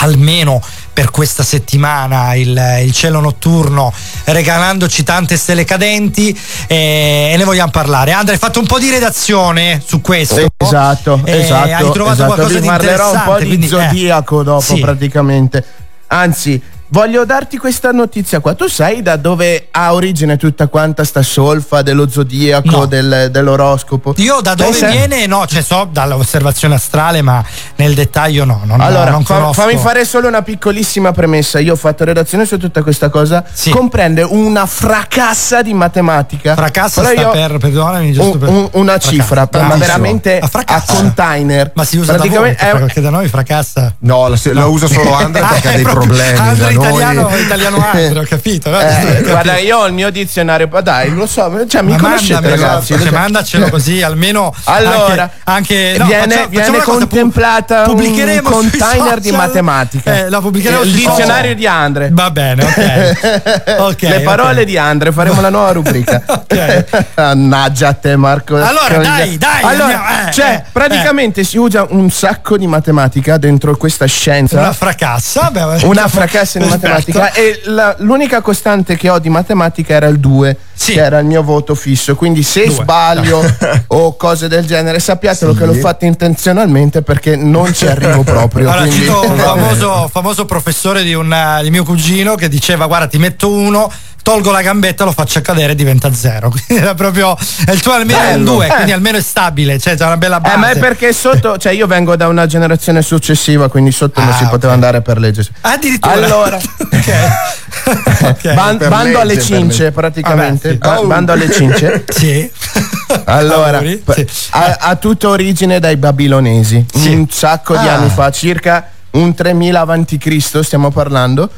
almeno per questa settimana il, il cielo notturno regalandoci tante stelle cadenti e, e ne vogliamo parlare. Andrea, hai fatto un po' di redazione su questo. Esatto, E esatto. Hai trovato esatto. qualcosa Vi di parlerò un po' interessante. di quindi, eh, zodiaco dopo sì. praticamente. Anzi, voglio darti questa notizia qua. Tu sai da dove ha origine tutta quanta sta solfa dello zodiaco, No. del- dell'oroscopo? Io da dove Beh, sai- viene, no, cioè so dall'osservazione astrale, ma nel dettaglio no, non, Allora, non fa- conosco. fammi fare solo una piccolissima premessa. Io ho fatto redazione su tutta questa cosa. Sì. Comprende una fracassa di matematica. Fracassa Però sta io- per, perdonami, giusto un- per un- una fracassa. cifra, per- ma Bravissimo. veramente A a fracassa. container. Ma si usa da voi, Praticamente è- perché da noi fracassa. No, la, la usa solo Andre perché ha dei proprio problemi. Da noi- italiano, italiano Andre, ho capito. eh, Eh, capito. guarda, io ho il mio dizionario, ma dai, lo so, cioè, mi Ma conoscete mandamelo, ragazzi. cioè, mandacelo così almeno Allora, anche, anche no, viene, facciamo- viene facciamo cosa, contemplata pubblicheremo un container di matematica. Eh, la pubblicheremo il sui dizionario di Andre. Va bene, ok. Ok, Le parole ok. di Andre, faremo la nuova rubrica. Ok. Mannaggia a te, Marco. Allora, dai, dai, Allora, eh, cioè, eh, praticamente si usa un sacco di matematica dentro questa scienza. Una fracassa, beh, una fracassa in. Matematica. E la- l'unica costante che ho di matematica era il 2 Sì. che era il mio voto fisso quindi se Due. sbaglio o cose del genere sappiatelo che l'ho fatto intenzionalmente perché non ci arrivo proprio Allora, quindi- cito un famoso, famoso professore di, un, eh, di mio cugino che diceva: Guarda, ti metto uno, tolgo la gambetta, lo faccio cadere e diventa zero. Quindi era proprio. e il tuo almeno è un Bello, 2, eh. quindi almeno è stabile, cioè c'è una bella base. Eh, ma è perché sotto, cioè io vengo da una generazione successiva, quindi sotto non Ah, si ok. poteva andare per legge. Addirittura. Allora, ok. Ok. ban- bando alle legge, per cince praticamente. Ba- Oh. Bando alle cince. Sì. Allora, sì. ha, ha tutta origine dai babilonesi, Sì. un sacco di Ah. anni fa, circa un 3000 avanti Cristo stiamo parlando.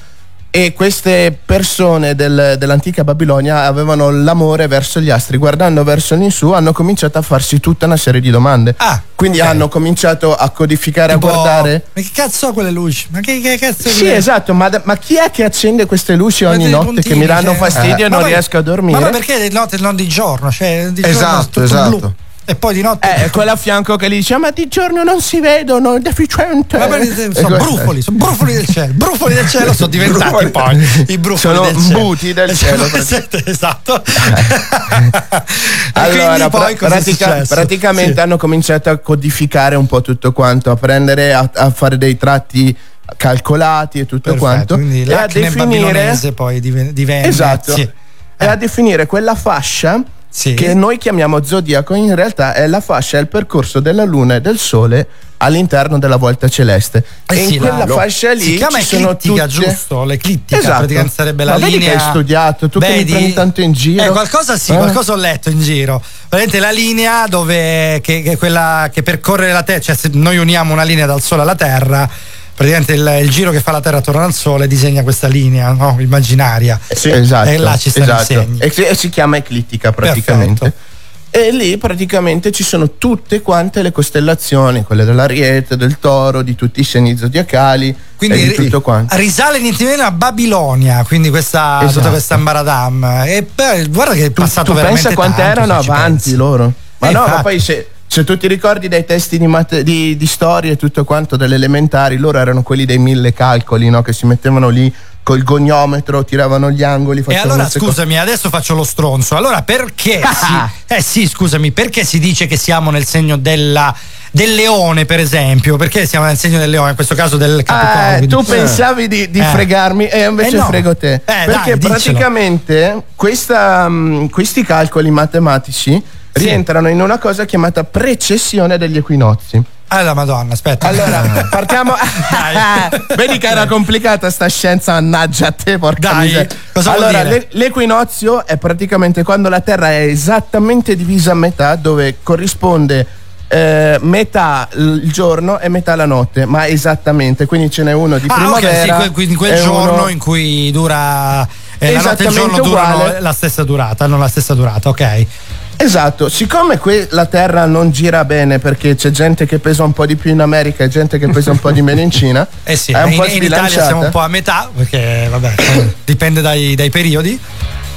E queste persone del- dell'antica Babilonia avevano l'amore verso gli astri, guardando verso l'insù hanno cominciato a farsi tutta una serie di domande. Ah, Quindi ok. hanno cominciato a codificare, Tipo, a guardare. Ma che cazzo sono quelle luci? Ma che, che cazzo è Sì, quelle- esatto, ma, ma chi è che accende queste luci ogni notte puntini, che mi danno cioè- fastidio e Ma non poi- riesco a dormire? Ma poi perché di notte e non di giorno? Cioè, di giorno Esatto, è tutto esatto. blu. E poi di notte. Eh, quella a fianco che gli dice: Ma di giorno non si vedono, è deficiente. Ma per- sono brufoli, sono brufoli del cielo, brufoli del cielo sono diventati poi i brufoli Sono del cielo. buti del cielo, esatto. Allora, quindi poi pra- pratica- praticamente Sì. hanno cominciato a codificare un po' tutto quanto, a prendere, a, a fare dei tratti calcolati e tutto Perfetto, quanto. quindi e a definire poi diven- divenne Esatto. sì. e a definire quella fascia Sì. che noi chiamiamo zodiaco, in realtà è la fascia, è il percorso della Luna e del Sole all'interno della volta celeste. Eh e sì, in quella lo- fascia lì si chiama ci sono eclittica, tutte... giusto? L'eclittica Esatto. praticamente sarebbe la Ma vedi linea. che hai studiato, tu che mi Vedi? prendi tanto in giro. Eh, qualcosa sì, Eh? qualcosa ho letto in giro. Praticamente la linea dove che, che è quella che percorre la Terra, cioè se noi uniamo una linea dal Sole alla Terra, praticamente il, il giro che fa la Terra attorno al Sole disegna questa linea no? immaginaria. Sì, esatto. E là ci stanno i esatto. segni. E, si- e si chiama eclittica praticamente. E lì praticamente ci sono tutte quante le costellazioni, quelle dell'Ariete, del Toro, di tutti i segni zodiacali Quindi e di ri- tutto quanto. risale niente meno a Babilonia, quindi questa, Esatto. tutta questa ambaradam. E beh, guarda che è passato tu veramente pensa quanto erano avanti pensi. loro. Ma Eh, no, ma infatti. poi se, se tu ti ricordi dai testi di, mate- di- di storia e tutto quanto delle elementari, loro erano quelli dei mille calcoli, no? Che si mettevano lì col goniometro, tiravano gli angoli, E allora scusami, adesso faccio lo stronzo. Allora perché si, eh sì, scusami, perché si dice che siamo nel segno della, del leone, per esempio? Perché siamo nel segno del leone, in questo caso del capricorno? Eh, tu pensavi di, di Eh. fregarmi e invece Eh no. frego te. Eh, Perché dai, praticamente questa, mh, questi calcoli matematici rientrano in una cosa chiamata precessione degli equinozi. Ah, la madonna, aspetta. Allora, partiamo. Vedi che era complicata sta scienza, mannaggia a te, porca Dai, miseria. cosa allora, l'e- l'equinozio è praticamente quando la Terra è esattamente divisa a metà, dove corrisponde eh, metà il giorno e metà la notte, ma esattamente, quindi ce n'è uno di Ah, sì, primavera. que- quindi quel giorno uno- in cui dura eh, la notte e il Esattamente giorno durano la stessa durata, non la stessa durata, ok. Esatto, siccome qui la Terra non gira bene perché c'è gente che pesa un po' di più in America e gente che pesa un po' di meno in Cina, Eh sì, è un in, po' in Italia siamo un po' a metà, perché vabbè, dipende dai, dai periodi.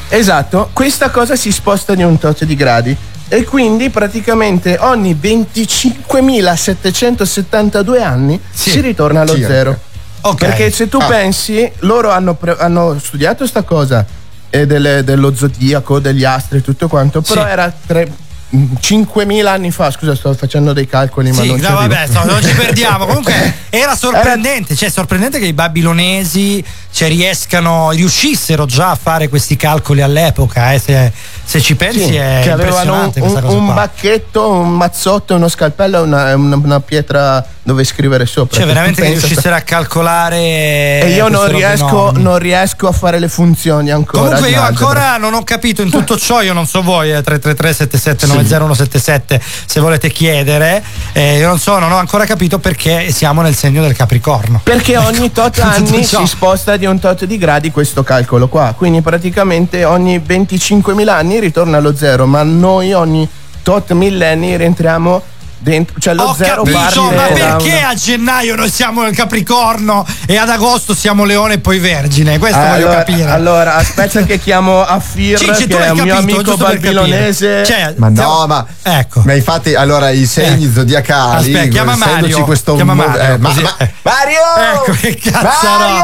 Esatto, questa cosa si sposta di un tot di gradi e quindi praticamente ogni 25.772 anni si ritorna allo Circa. zero. Ok. Perché se tu Ah. pensi, loro hanno, pre- hanno studiato sta cosa eh, delle- dello zodiaco, degli astri e tutto quanto, però Sì. era tre- mm, 5.000 anni fa, scusa sto facendo dei calcoli ma Sì, non ci no, arrivo. vabbè, no, non ci perdiamo. Comunque era sorprendente, cioè sorprendente che i babilonesi cioè, riescano, riuscissero già a fare questi calcoli all'epoca. eh, se, se ci pensi Sì, è che avevano un, un- bacchetto, un mazzotto, uno scalpello e una, una- una pietra dove scrivere sopra. Cioè, veramente che riuscissero a calcolare. E io non riesco, non riesco a fare le funzioni ancora. Comunque io ancora non ho capito in tutto ciò, io non so voi, eh, 333 77 90177 se volete chiedere, eh, io non so, non ho ancora capito perché siamo nel segno del Capricorno. Perché ogni tot anni si sposta di un tot di gradi questo calcolo qua. Quindi praticamente ogni 25.000 anni ritorna allo zero, ma noi ogni tot millenni rientriamo dentro. Cioè lo Ho zero capito, ma perché una- a gennaio noi siamo nel Capricorno e ad agosto siamo Leone e poi Vergine? Questo voglio allora, capire. allora, aspetta che chiamo Affir, Cicci, tu che è un mio capito, amico giusto per babilonese. Cioè, Ma no, ma, Ecco. ma infatti, allora i segni Eh. zodiacali. Aspetta, chiama essendoci Mario. Questo Chiama mo- Mario, eh, ma- ma- eh. Mario! Ecco che cazzo Mario!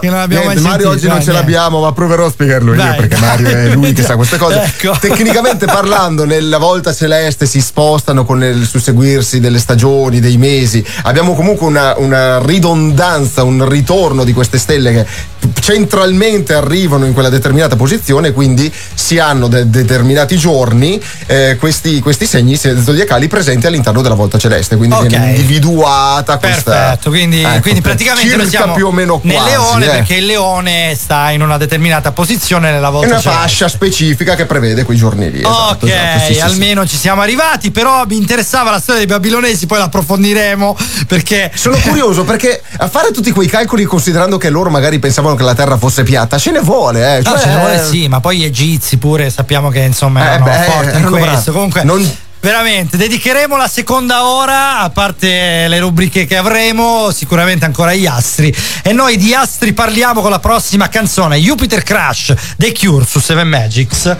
Che non abbiamo Niente, mai Mario sentito, oggi non ce niente. l'abbiamo, ma proverò a spiegarlo io Dai, perché dai. Mario è lui che sa queste cose. Ecco. Tecnicamente parlando, nella volta celeste si spostano con il susseguirsi delle stagioni, dei mesi. Abbiamo comunque una, una ridondanza, un ritorno di queste stelle che centralmente arrivano in quella determinata posizione, quindi si hanno de- determinati giorni eh, questi, questi segni se- zodiacali presenti all'interno della volta celeste. Quindi Ok. viene individuata questa. Perfetto, quindi, Ecco, quindi praticamente circa siamo più o meno nel quasi, leone eh. perché il leone sta in una determinata posizione nella È volta una celeste. fascia specifica che prevede quei giorni lì. esatto, ok, esatto, sì, sì, sì. almeno ci siamo arrivati, però mi interessava la storia dei babilonesi, poi la approfondiremo perché Sono curioso perché a fare tutti quei calcoli considerando che loro magari pensavano che la Terra fosse piatta, ce ne vuole, eh. No, cioè, ce ne vuole sì, ma poi gli egizi pure sappiamo che insomma Eh, erano beh, forti in erano questo. Comunque, Non- veramente, dedicheremo la seconda ora, a parte le rubriche che avremo, sicuramente ancora agli astri. E noi di astri parliamo con la prossima canzone, Jupiter Crash, The Cure su Seven Magics.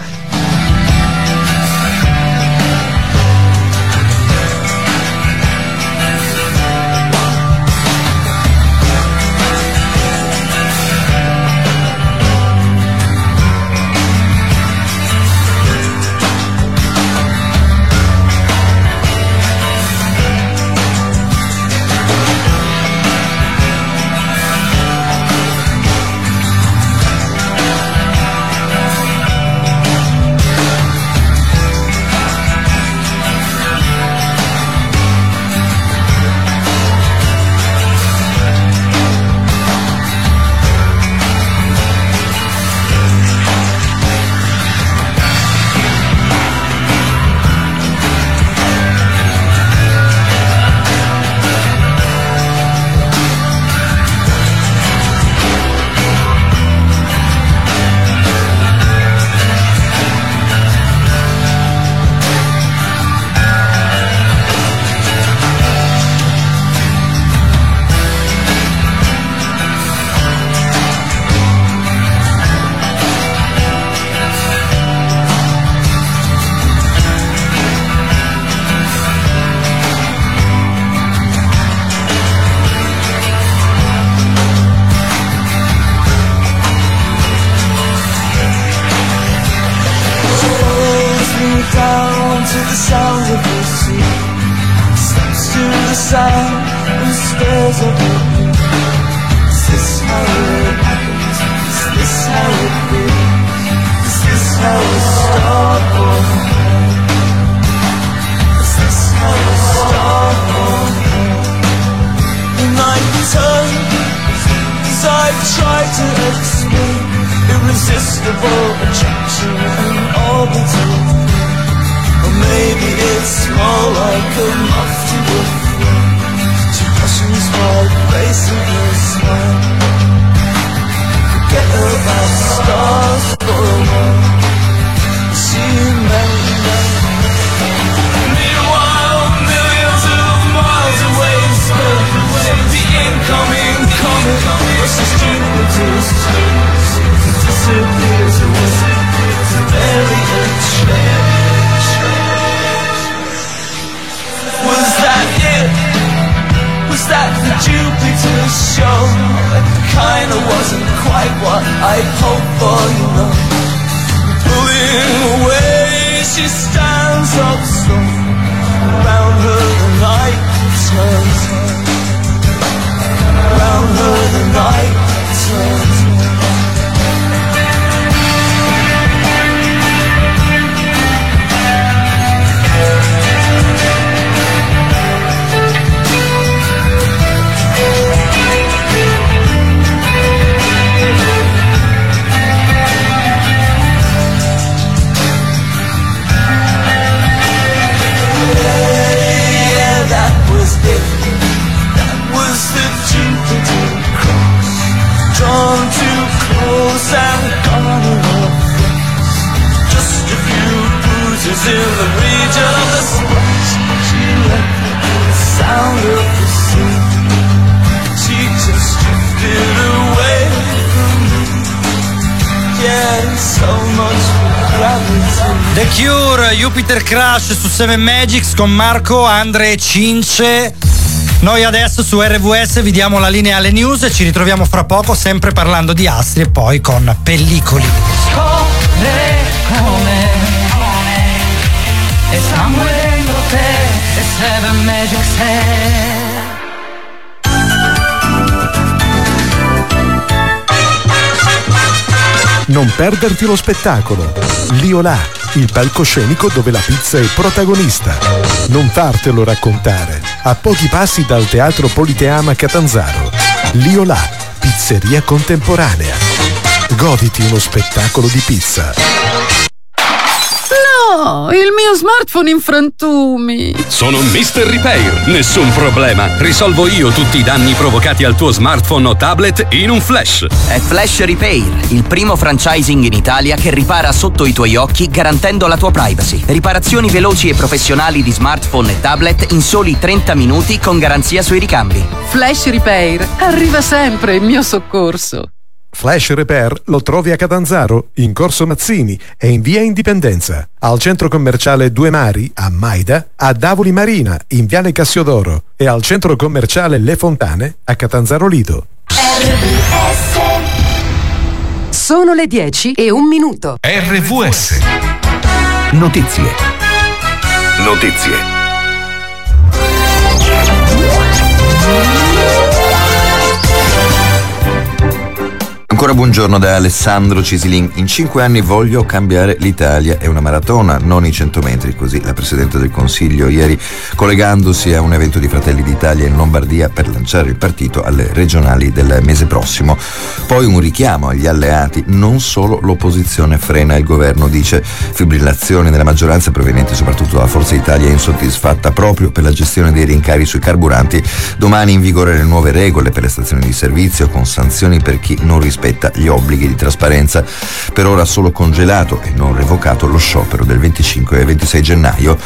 irresistible attraction and all the. Or maybe it's more like a lofty wolf She questions my face and her smile. Forget about stars for a moment. Meanwhile, millions of miles away, the incoming, coming, was Jupiter show? It kinda wasn't quite what I'd hoped for, you know. Pulling away, she stands up slow. Around her the night turns. Around her the night turns. In the region of the splash. She left the sound of the sea. She just drifted away from me. Yeah, so much for gravity. The Cure, Jupiter Crash su 7 Magics con Marco, Andre e Cince. Noi adesso su RVS vi diamo la linea alle news e ci ritroviamo fra poco sempre parlando di astri e poi con pellicoli. Scopre come e sta muovendo te e Seven Magic Set. Non perderti lo spettacolo. Liolà, il palcoscenico dove la pizza è protagonista. Non fartelo raccontare. A pochi passi dal Teatro Politeama Catanzaro. Liolà, pizzeria contemporanea. Goditi uno spettacolo di pizza. No, il mio smartphone in frantumi. Sono Mr. Repair, nessun problema. Risolvo io tutti i danni provocati al tuo smartphone o tablet in un flash. È Flash Repair, il primo franchising in Italia che ripara sotto i tuoi occhi garantendo la tua privacy. Riparazioni veloci e professionali di smartphone e tablet in soli 30 minuti con garanzia sui ricambi. Flash Repair arriva sempre in mio soccorso. Flash Repair lo trovi a Catanzaro, in Corso Mazzini e in via Indipendenza, al centro commerciale Due Mari, a Maida, a Davoli Marina, in viale Cassiodoro e al centro commerciale Le Fontane, a Catanzaro Lido. Sono le 10 e un minuto. RVS. Notizie. Notizie. Ancora buongiorno da Alessandro Cisilin. In cinque anni voglio cambiare l'Italia. È una maratona, non i 100 metri. Così la Presidente del Consiglio ieri, collegandosi a un evento di Fratelli d'Italia in Lombardia per lanciare il partito alle regionali del mese prossimo. Poi un richiamo agli alleati. Non solo l'opposizione frena il governo, dice. Fibrillazione nella maggioranza proveniente soprattutto dalla Forza Italia insoddisfatta proprio per la gestione dei rincari sui carburanti. Domani in vigore le nuove regole per le stazioni di servizio con sanzioni per chi non rispetta gli obblighi di trasparenza. Per ora solo congelato e non revocato lo sciopero del 25 e 26 gennaio.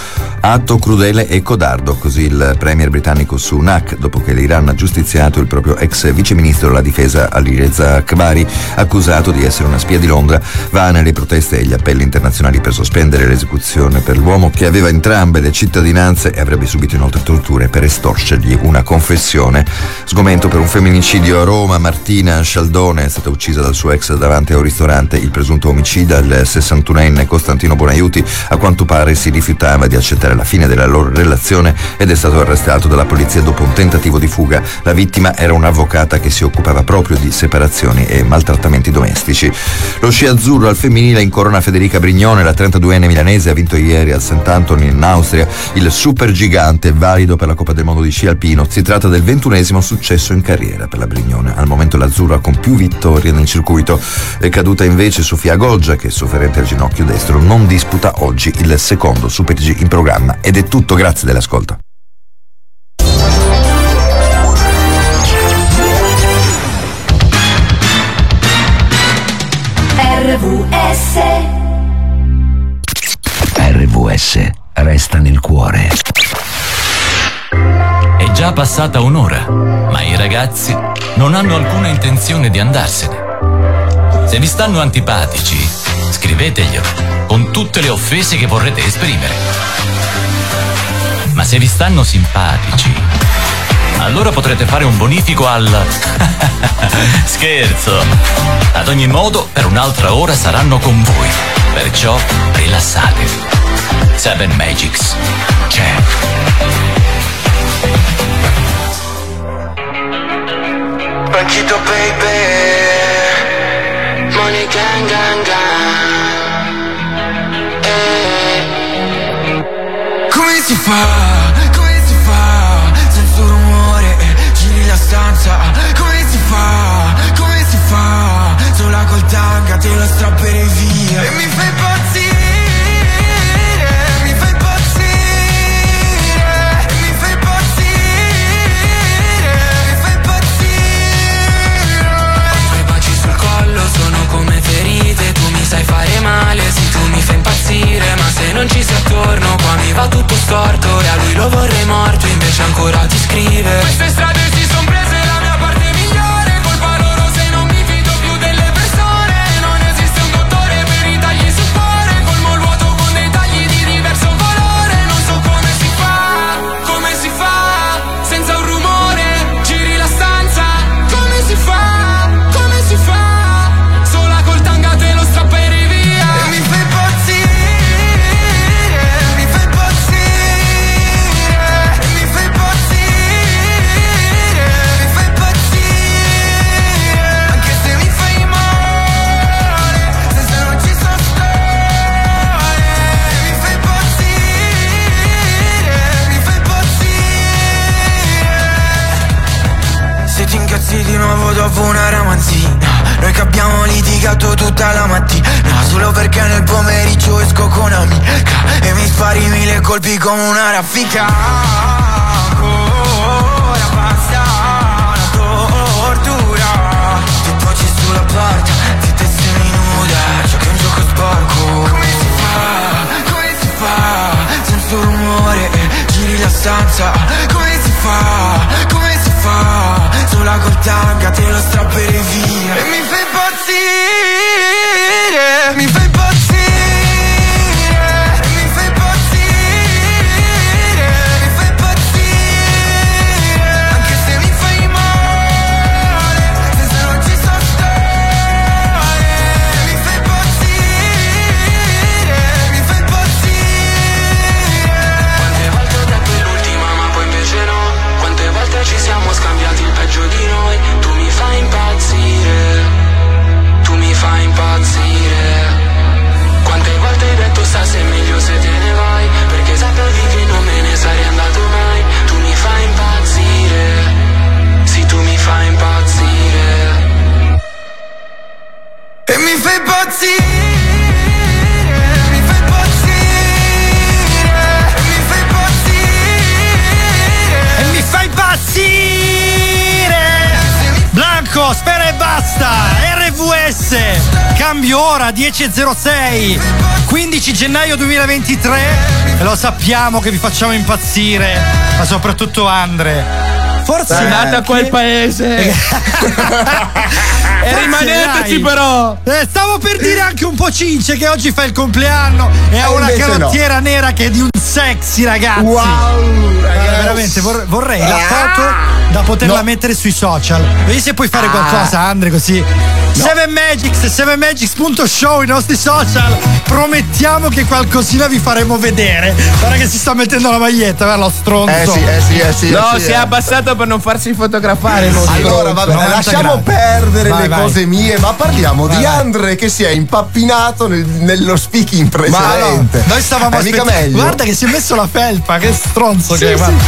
Atto crudele e codardo, così il premier britannico Sunak, dopo che l'Iran ha giustiziato il proprio ex viceministro della difesa Alireza Akbari, accusato di essere una spia di Londra, va nelle proteste e gli appelli internazionali per sospendere l'esecuzione per l'uomo che aveva entrambe le cittadinanze e avrebbe subito inoltre torture per estorcergli una confessione. Sgomento per un femminicidio a Roma, Martina Scialdone è stata uccisa uccisa dal suo ex davanti a un ristorante. Il presunto omicida, il 61enne Costantino Bonaiuti, a quanto pare si rifiutava di accettare la fine della loro relazione ed è stato arrestato dalla polizia dopo un tentativo di fuga. La vittima era un'avvocata che si occupava proprio di separazioni e maltrattamenti domestici. Lo sci azzurro al femminile incorona Federica Brignone, la 32enne milanese ha vinto ieri al Sant'Antoni in Austria il super gigante valido per la Coppa del Mondo di sci alpino. Si tratta del ventunesimo successo in carriera per la Brignone. Al momento l'azzurra con più vittorie nel circuito è caduta invece Sofia Goggia che sofferente al ginocchio destro non disputa oggi il secondo Super G in programma. Ed è tutto, grazie dell'ascolto. RVS RVS resta nel cuore. Già passata un'ora, ma i ragazzi non hanno alcuna intenzione di andarsene. Se vi stanno antipatici, scriveteglielo con tutte le offese che vorrete esprimere. Ma se vi stanno simpatici, allora potrete fare un bonifico al... Scherzo! Ad ogni modo, per un'altra ora saranno con voi. Perciò rilassate. Seven Magics c'è. Banchito baby Money gang gang gang Eh. Come si fa? Come si fa? Senza rumore, giri la stanza Come si fa? Come si fa? Sola col tanga te lo strapperei via E mi fai impazzire tutto storto E a lui lo vorrei morto invece ancora ti scrive. Strade si colpi come una raffica. Ancora passa la tortura. Ti poggi sulla porta, ti te sei nuda. È un gioco sporco. Come si fa, come si fa? Senza rumore, giri la stanza. Come si fa, come si fa? Sola col tanga te lo strapperei via. E mi fai impazzire Mi fai RVS! Cambio ora 10.06 15 gennaio 2023 e lo sappiamo che vi facciamo impazzire, ma soprattutto Andre. Forse Andate a quel paese. e rimaneteci però. Eh, stavo per dire anche un po' Cince che oggi fa il compleanno e ha E una invece no. nera che è di un sexy ragazzi. Wow, Guarda, ragazzi. veramente vor- vorrei la Ah. foto da poterla No. mettere sui social. Vedi se puoi fare Ah. qualcosa, Andre, così Seven Magics, sevenmagics.show, i nostri social. Promettiamo che qualcosina vi faremo vedere. Guarda che si sta mettendo la maglietta, guarda lo stronzo. Eh sì, eh sì, eh sì. No, eh sì, si è eh. abbassato per non farsi fotografare. non Allora, stronzo. vabbè, 90 lasciamo gradi. perdere Vai, le vai. cose mie, ma parliamo Vai, di vai. Andre che si è impappinato nel- nello speaking Ma no, precedente. noi stavamo mica aspettando. meglio. Guarda che si è messo la felpa, che stronzo Sì, che è. sì. guarda.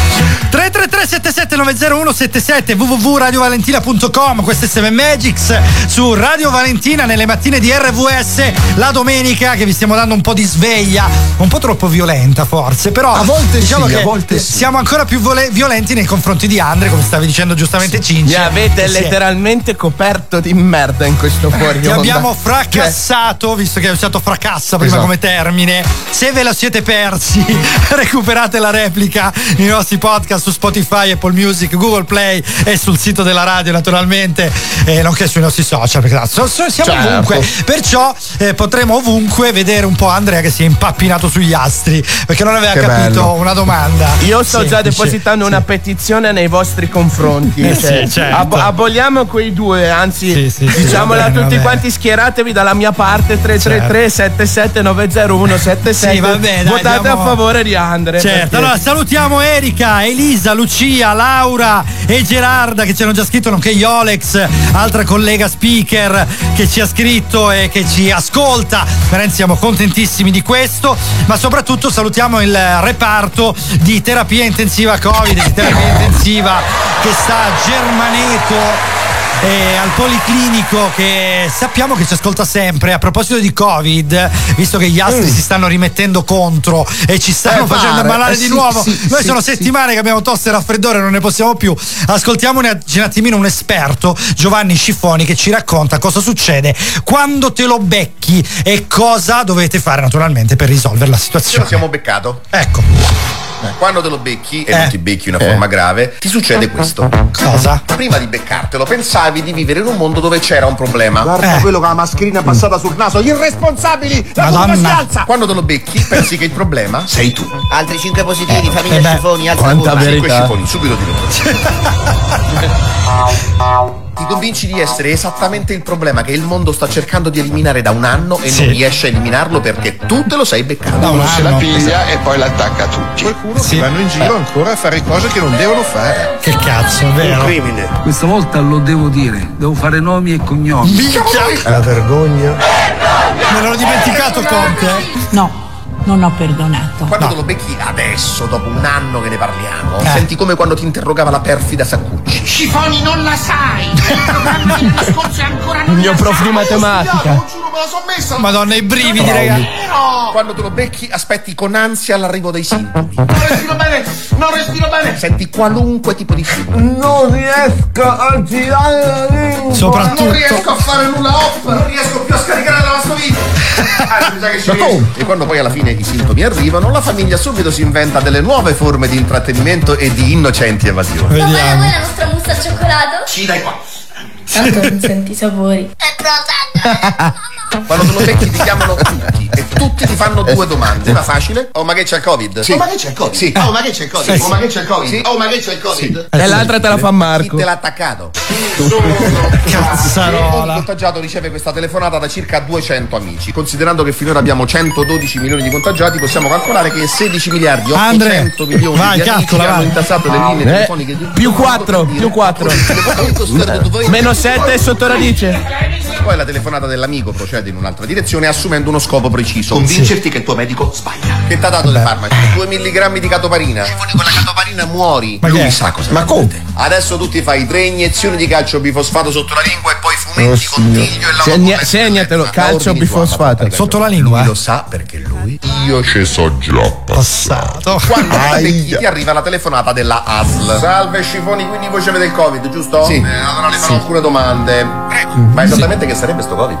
333 77 90177 www.radiovalentina.com Questo è Seven Magics su Radio Valentina nelle mattine di RVS la domenica che vi stiamo dando un po' di sveglia, un po' troppo violenta forse, però A volte diciamo sì, che a volte sì. siamo ancora più vole- violenti nei confronti di Andre, come stavi dicendo giustamente Cinci. Mi avete è- letteralmente coperto di merda in questo fuori Ti abbiamo fracassato, visto che hai usato fracassa prima Esatto. come termine. Se ve la siete persi, recuperate la replica nei nostri podcast su Spotify, Apple Music, Google Play e sul sito della radio, naturalmente, e nonché sui nostri social. Perché so- so- siamo Certo. ovunque. Perciò eh, potremo ovunque vedere un po' Andrea che si è impappinato sugli astri perché non aveva Che capito bello. una domanda. Io sto già Semplice. depositando una petizione nei vostri confronti. Eh cioè, sì, certo. ab- aboliamo quei due, anzi, Sì, sì, sì, diciamola a tutti va quanti, schieratevi dalla mia parte 333 77 90177 Sì, vabbè, dai, Votate andiamo- a favore di Andre. Certo, perché- allora salutiamo Erika, Elisa, Lucia, Laura e Gerarda che ci hanno già scritto, nonché Iolex, altra collega speaker che ci ha scritto e che ci ascolta. Veramente siamo contentissimi di questo, ma soprattutto salutiamo il reparto di terapia intensiva Covid, di terapia intensiva che sta a Germaneto e al Policlinico che sappiamo che ci ascolta sempre. A proposito di Covid, visto che gli astri si stanno rimettendo contro e ci stanno Eh, facendo ammalare eh, di sì, nuovo, sì, noi sì, sono sì. settimane che abbiamo tosse e raffreddore, non ne possiamo più. Ascoltiamo un un attimino un esperto, Giovanni Sciffoni, che ci racconta cosa succede quando te lo becchi e cosa dovete fare naturalmente per risolvere la Ce lo situazione. siamo beccato. Ecco, Quando te lo becchi e Eh. non ti becchi in una forma grave, ti succede questo. cosa? Prima di beccartelo pensavi di vivere in un mondo dove c'era un problema. Guarda Eh. quello con la mascherina passata sul naso, gli irresponsabili! La Madonna. si alza! Quando te lo becchi pensi che il problema sei tu. Altri 5 positivi, famiglia eh Scifoni, altra quanta verità. Cinque scifoni, subito di nuovo. Ti convinci di essere esattamente il problema che il mondo sta cercando di eliminare da un anno e Sì. non riesce a eliminarlo perché tu te lo sei beccato. Da un Uno se la anno. piglia e poi l'attacca a tutti. Qualcuno Sì. che vanno in giro ancora a fare cose che non devono fare. Che cazzo, è vero? crimine. Questa volta lo devo dire, devo fare nomi e cognomi. Minchia! La vergogna. Me l'ero dimenticato Conte. No, non ho perdonato. Quando te lo becchi adesso, dopo un anno che ne parliamo, Eh. senti come quando ti interrogava la perfida Saccucci. Scifoni non la sai! Il programma del discorso è ancora non Il mio prof di matematica. Me la son messa. Madonna, i brividi, raga. Quando te lo becchi, aspetti con ansia l'arrivo dei sintomi. Non respiro bene! Non respiro bene! Senti qualunque tipo di sintomi. Non riesco a girare la lingua! Soprattutto. Non riesco a fare nulla hop, non riesco più a scaricare la lavastoviglie. Ah, mi sa che ci Ma? E quando poi alla fine i sintomi arrivano, la famiglia subito si inventa delle nuove forme di intrattenimento e di innocenti evasioni. Vediamo. la nostra mousse al cioccolato? Sì, dai qua. Tanto non senti i sapori. Quando te lo becchi ti chiamano tutti e tutti ti fanno due domande. Una facile. Oh, ma che c'è il Covid? Oh, ma che c'è il Covid? Sì. Oh, ma che c'è il Covid? Sì, Oh, sì. ma che c'è il Covid? Sì. Oh, ma che c'è il Covid? E l'altra te la fa Chi Marco. te l'ha attaccato? Cazzarola. Ogni contagiato riceve questa telefonata da circa 200 amici. Considerando che finora abbiamo 112 milioni di contagiati, possiamo calcolare che 16 miliardi 800 Andre, milioni vai, di amici calcola, hanno intassato le linee Eh, telefoniche di più 4, più 4. Meno 7 sotto radice. Poi la telefonata dell'amico procede in un'altra direzione assumendo uno scopo preciso. Convincerti che il tuo medico sbaglia. Che ti ha dato dei farmaci? 2 mg di catoparina. Scifoni con la catoparina muori. Ma Lui è? sa cosa Ma come? Adesso tu ti fai tre iniezioni di calcio bifosfato sotto la lingua e poi fumetti Oh, con tiglio e la Segna- segnatelo, calcio bifosfato. Sotto la Lui lingua. lo sa perché lui Io ci so già Passato. quando ti arriva la telefonata della ASL. Salve Scifoni, quindi voi avete il Covid, giusto? Sì. Eh, allora le farò alcune domande. Ma esattamente che sarebbe sto Covid?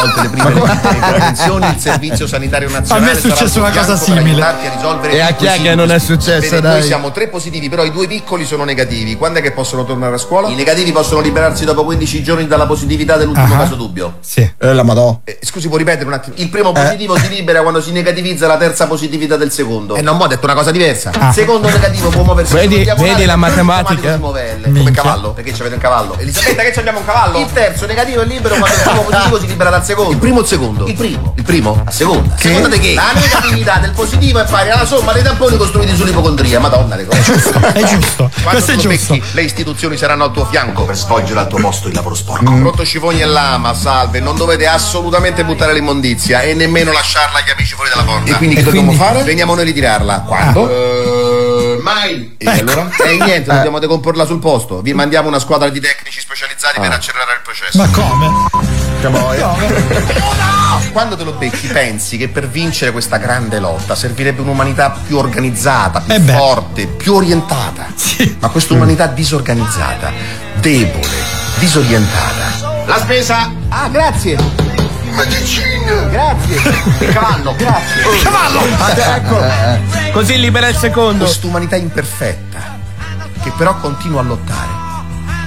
Tolte le prime intervenzioni, il servizio sanitario nazionale. A me è sarà successa al una cosa simile. a risolvere E a chi è che non è successo, dai? Noi siamo tre positivi, però i due piccoli sono negativi. Quando è che possono tornare a scuola? I negativi possono liberarsi dopo 15 giorni dalla positività dell'ultimo Ah. caso dubbio. Sì. Eh, la madò. Eh, scusi, può ripetere un attimo? Il primo positivo si libera quando si negativizza la terza positività del secondo. E non mi ho detto una cosa diversa. Il secondo negativo può muoversi Vedi- vedi la matematica? come cavallo. Perché ci avete un cavallo? Elisabetta, che ci abbiamo un cavallo? Il terzo negativo è libero quando il primo positivo si libera dal secondo. Il primo o il secondo? Il primo. Il primo? A seconda. Seconda di che? La negatività del positivo è pari alla somma dei tamponi costruiti sull'ipocondria. Madonna, le cose. È giusto. Quando Questo è giusto. becchi, le istituzioni saranno al tuo fianco per svolgere al tuo posto il lavoro sporco. Pronto Scifogni e Lama, salve, non dovete assolutamente buttare l'immondizia e nemmeno lasciarla agli amici fuori dalla porta. E quindi che dobbiamo fare? Veniamo noi a ritirarla. Quando? Eh, mai. E allora? E niente, dobbiamo decomporla sul posto. Vi mandiamo una squadra di tecnici specializzati per accelerare il processo. Ma come? Quando te lo becchi pensi che per vincere questa grande lotta servirebbe un'umanità più organizzata, più Eh forte, più orientata. Ma questa umanità disorganizzata, debole, disorientata. La spesa! Ah, grazie! Grazie! Il cavallo, grazie! Il cavallo! ecco! Così libera il secondo. Quest'umanità imperfetta, che però continua a lottare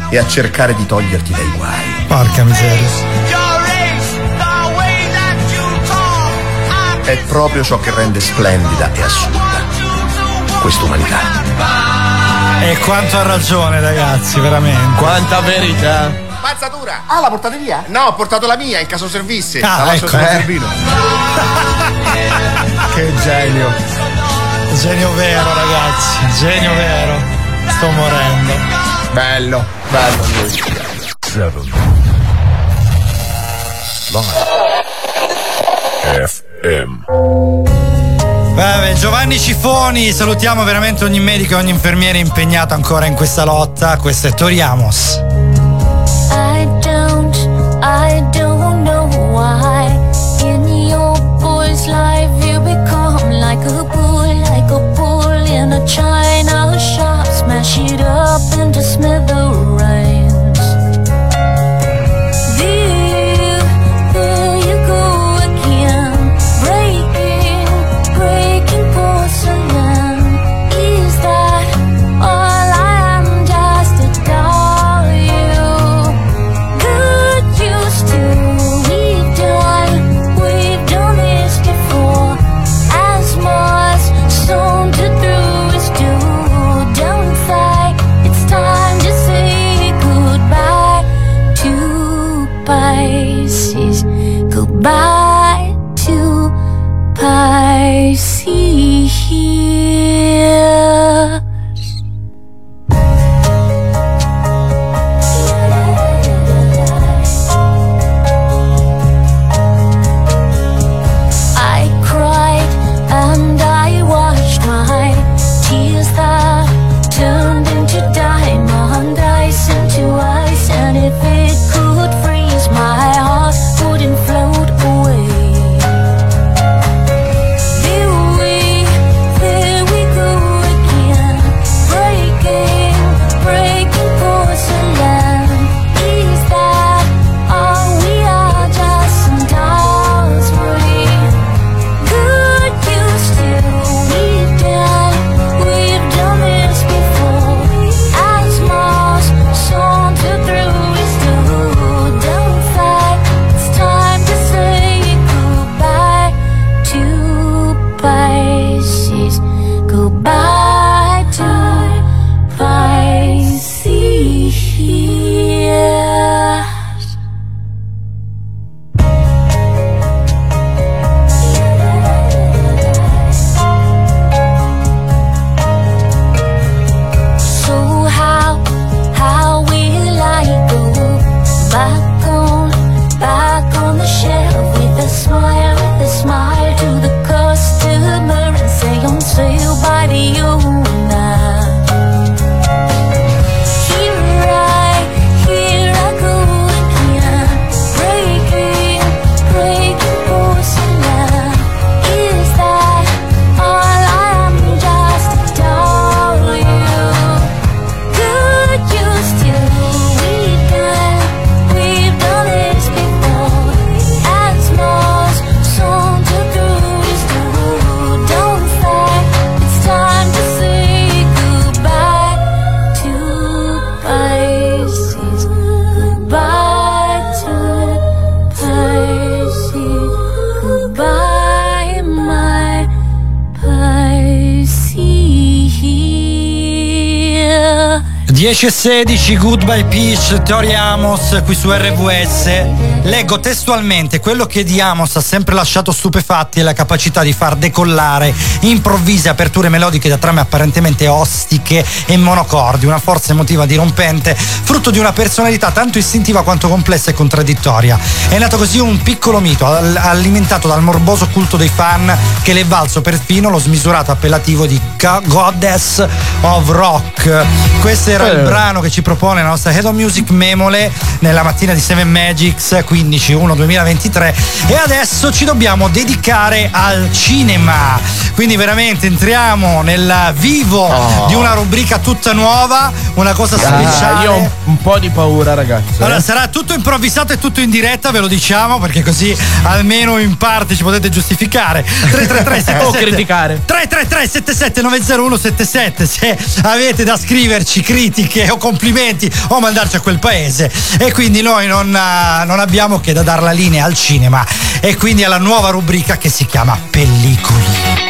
e a cercare di toglierti dai guai. Porca miseria. È proprio ciò che rende splendida e assurda quest'umanità. E quanto ha ragione, ragazzi, veramente. Quanta verità. Spazzatura! Ah, la portate via? No, ho portato la mia in caso servisse. Ah, la ecco. Eh. servino. Che genio. Genio vero, ragazzi. Genio vero. Sto morendo. Bello, bello. FM. Vabbè, Giovanni Cifoni, salutiamo veramente ogni medico e ogni infermiere impegnato ancora in questa lotta. Questo è Toriamos. I don't, I don't know why. In your boy's life, you become like a bull, like a bull in a china 10 e 16, Goodbye Peach, Tori Amos qui su RVS. Leggo testualmente quello che di Amos ha sempre lasciato stupefatti è la capacità di far decollare improvvise aperture melodiche da trame apparentemente ostiche e monocordi, una forza emotiva dirompente, frutto di una personalità tanto istintiva quanto complessa e contraddittoria. È nato così un piccolo mito al- alimentato dal morboso culto dei fan che le è valso perfino lo smisurato appellativo di Go- Goddess of Rock. Questo era il. Brano che ci propone la nostra Head of Music Memole nella mattina di Seven Magics 15-1-2023 e adesso ci dobbiamo dedicare al cinema. Quindi veramente entriamo nel vivo Oh. di una rubrica tutta nuova, una cosa Ah, speciale. io ho un, po' di paura, ragazzi. Allora, eh. sarà tutto improvvisato e tutto in diretta, ve lo diciamo, perché così almeno in parte ci potete giustificare. 333 77 O criticare. 333 77 90177 se avete da scriverci critiche o complimenti o mandarci a quel paese. E quindi noi non, ah, non abbiamo che da dar la linea al cinema e quindi alla nuova rubrica che si chiama Pellicoli.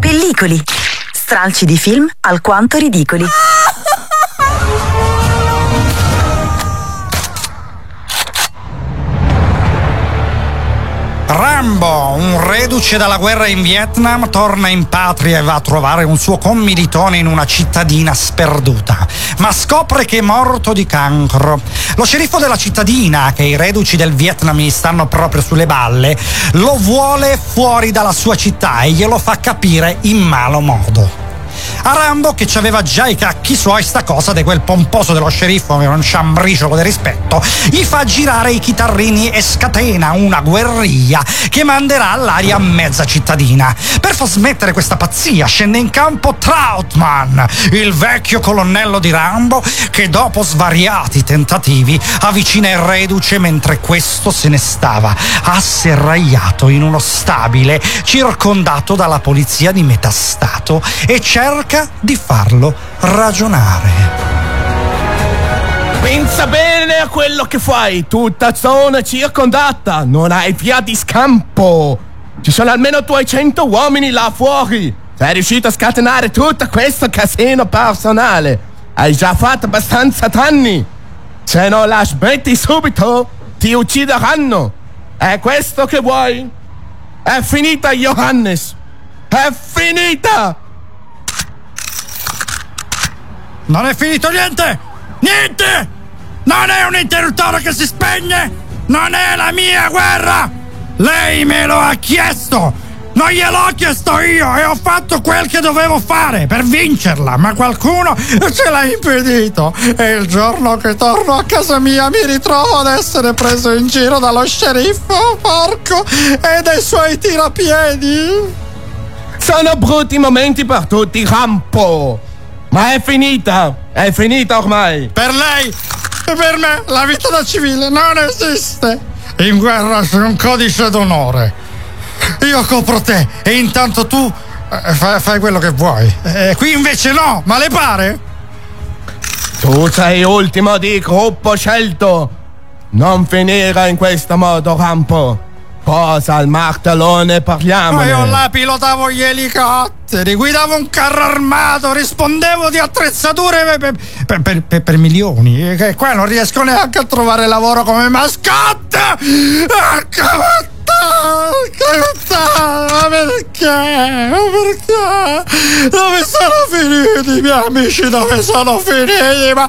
Pellicoli. Stralci di film alquanto ridicoli. Rambo, un reduce dalla guerra in Vietnam, torna in patria e va a trovare un suo commilitone in una cittadina sperduta, ma scopre che è morto di cancro. Lo sceriffo della cittadina, che i reduci del Vietnam gli stanno proprio sulle balle, lo vuole fuori dalla sua città e glielo fa capire in malo modo. A Rambo, che ci aveva già i cacchi suoi, sta cosa di quel pomposo dello sceriffo che è un ciambriciolo di rispetto, gli fa girare i chitarrini e scatena una guerriglia che manderà all'aria mezza cittadina. Per far smettere questa pazzia scende in campo Troutman, il vecchio colonnello di Rambo, che dopo svariati tentativi avvicina il reduce mentre questo se ne stava asserragliato in uno stabile circondato dalla polizia di metà stato e cerca di farlo ragionare. Pensa bene a quello che fai, tutta zona circondata, non hai via di scampo. Ci sono almeno 200 uomini là fuori. Sei riuscito a scatenare tutto questo casino personale. Hai già fatto abbastanza danni. Se non la smetti subito, ti uccideranno. È questo che vuoi? È finita, Johannes. È finita! Non è finito niente! Niente! Non è un interruttore che si spegne! Non è la mia guerra! Lei me lo ha chiesto! Non gliel'ho chiesto io e ho fatto quel che dovevo fare per vincerla, ma qualcuno ce l'ha impedito. E il giorno che torno a casa mia mi ritrovo ad essere preso in giro dallo sceriffo, porco, e dai suoi tirapiedi. Sono brutti momenti per tutti, Rampo. Ma è finita! È finita ormai! Per lei e per me la vita da civile non esiste. In guerra c'è un codice d'onore. Io copro te e intanto tu eh, fai, fai quello che vuoi. Eh, qui invece no, ma le pare? Tu sei ultimo di gruppo scelto! Non finire in questo modo, Rampo! Posa al martellone parliamo! Io là pilotavo gli elicotteri, guidavo un carro armato, rispondevo di attrezzature per, per- per- per- milioni. E qua non riesco neanche a trovare lavoro come mascotte! Ma perché? Ma perché? Dove sono finiti i miei amici? Dove sono finiti? Ma,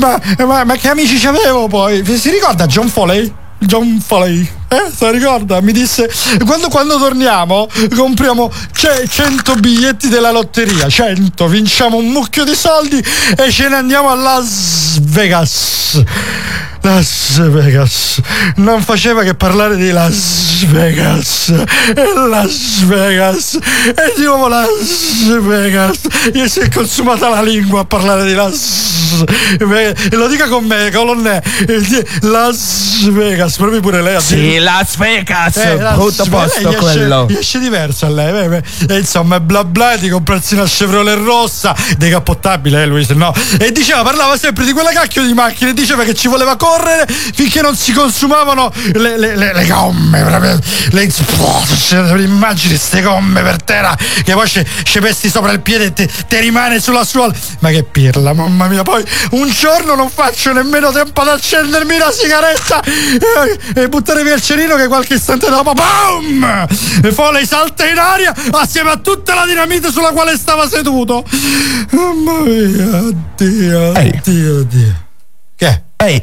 ma, ma- ma che amici c'avevo poi? Si ricorda John Foley? John Foley, eh? Se ricorda? Mi disse quando, quando torniamo compriamo ce- 100 biglietti della lotteria, 100, vinciamo un mucchio di soldi e ce ne andiamo a Las Vegas. Las Vegas. Non faceva che parlare di Las Vegas. E Las Vegas. E di nuovo Las Vegas. Gli si è consumata la lingua a parlare di Las Vegas e lo dica con me colonnè. Las Vegas. Proprio pure lei ha Sì, Las Vegas, Eh, brutto lei posto esce- quello. gli esce diverso a lei. beh, beh. E insomma, bla bla, di comprarsi una Chevrolet rossa, decappottabile, eh, lui, se no. E diceva, parlava sempre di quella cacchio di macchina e diceva che ci voleva correre finché non si consumavano le, le- le- le gomme. proprio, Le immagini queste gomme per terra che poi ci pesti sopra il piede e te, te rimane sulla suola. Ma che pirla, mamma mia. Poi un giorno non faccio nemmeno tempo ad accendermi la sigaretta e, e buttare via il cerino che qualche istante dopo BOOM! E poi salta in aria assieme a tutta la dinamite sulla quale stava seduto. Mamma mia, oddio, oddio, oddio. Che? Ehi,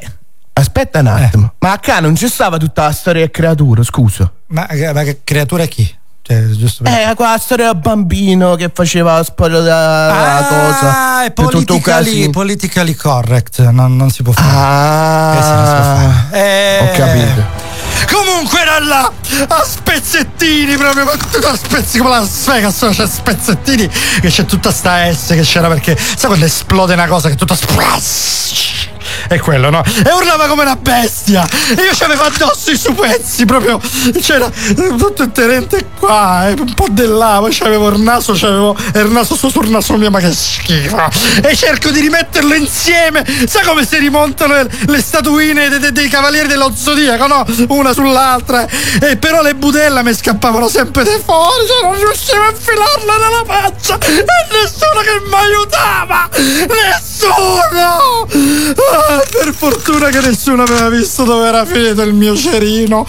aspetta un attimo. Ma a non ci stava tutta la storia del creatura, scusa. Ma, ma che creatura è chi? Cioè, giusto per... Eh, quella storia del bambino che faceva spoiler cosa. Ah, è Di tutto un politically, politically correct, non, non si può fare. Ah, Eh sì, si può fare. Eh, ho capito. Comunque era là a spezzettini proprio a spezzi come la Vegas c'è spezzettini che c'è tutta sta S che c'era perché sai quando esplode una cosa che tutta splash è quello no? E urlava come una bestia. E io c'avevo addosso i supezzi proprio c'era eh, tutto interente qua e un po' là poi c'avevo il naso c'avevo il naso su sul naso mio ma che schifo. E cerco di rimetterlo insieme. Sai come si rimontano le, le statuine de- de- dei cavalieri dello zodiaco no? Una sull'altra. E però le budella mi scappavano sempre di fuori cioè non riuscivo a infilarle nella faccia. E nessuno che mi aiutava. Nessuno Ah, per fortuna che nessuno aveva visto dove era finito il mio cerino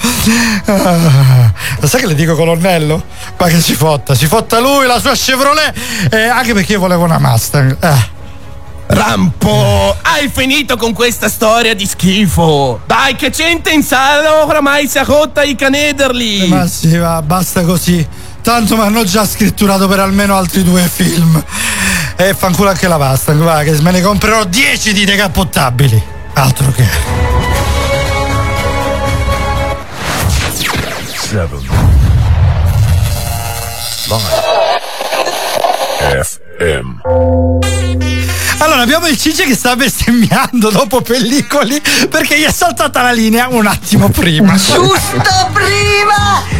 Ah, sai che le dico colonnello? ma che si fotta si fotta lui la sua Chevrolet eh, anche perché io volevo una Mustang eh. Rampo, hai finito con questa storia di schifo. Dai, che gente in sala oramai si è rotta i canederli. Ma sì, va, basta così. Tanto mi hanno già scritturato per almeno altri due film. E fanculo anche la pasta, va, che me ne comprerò 10 di decappottabili. Altro che. Seven. FM. Allora, abbiamo il Cice che sta bestemmiando dopo pellicoli perché gli è saltata la linea un attimo prima. Giusto prima!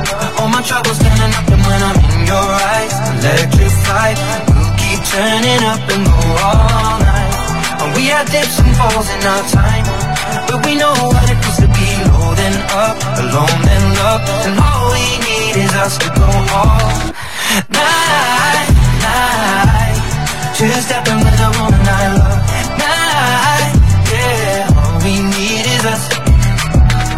All my troubles standing up and when I'm in your eyes, electrified. We'll keep turning up and go all night. We had dips and falls in our time, but we know what it feels to be low then up, alone then love. And all we need is us to go all night, night. Two stepping with a woman I love.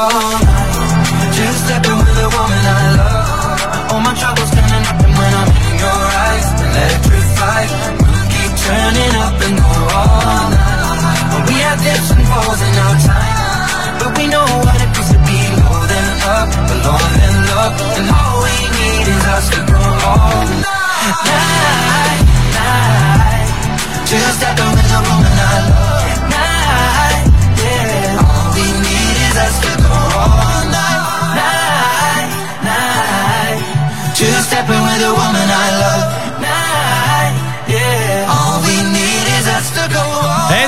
Night, just stepping with a woman I love. All my troubles standing up, and when I'm in your eyes, electrified. Keep turning up and go all night. We have dips and falls in our time, but we know what it feels to be up, love, and all we need is us to go all night, night. Just stepping with woman I love. Stepping with a woman I love.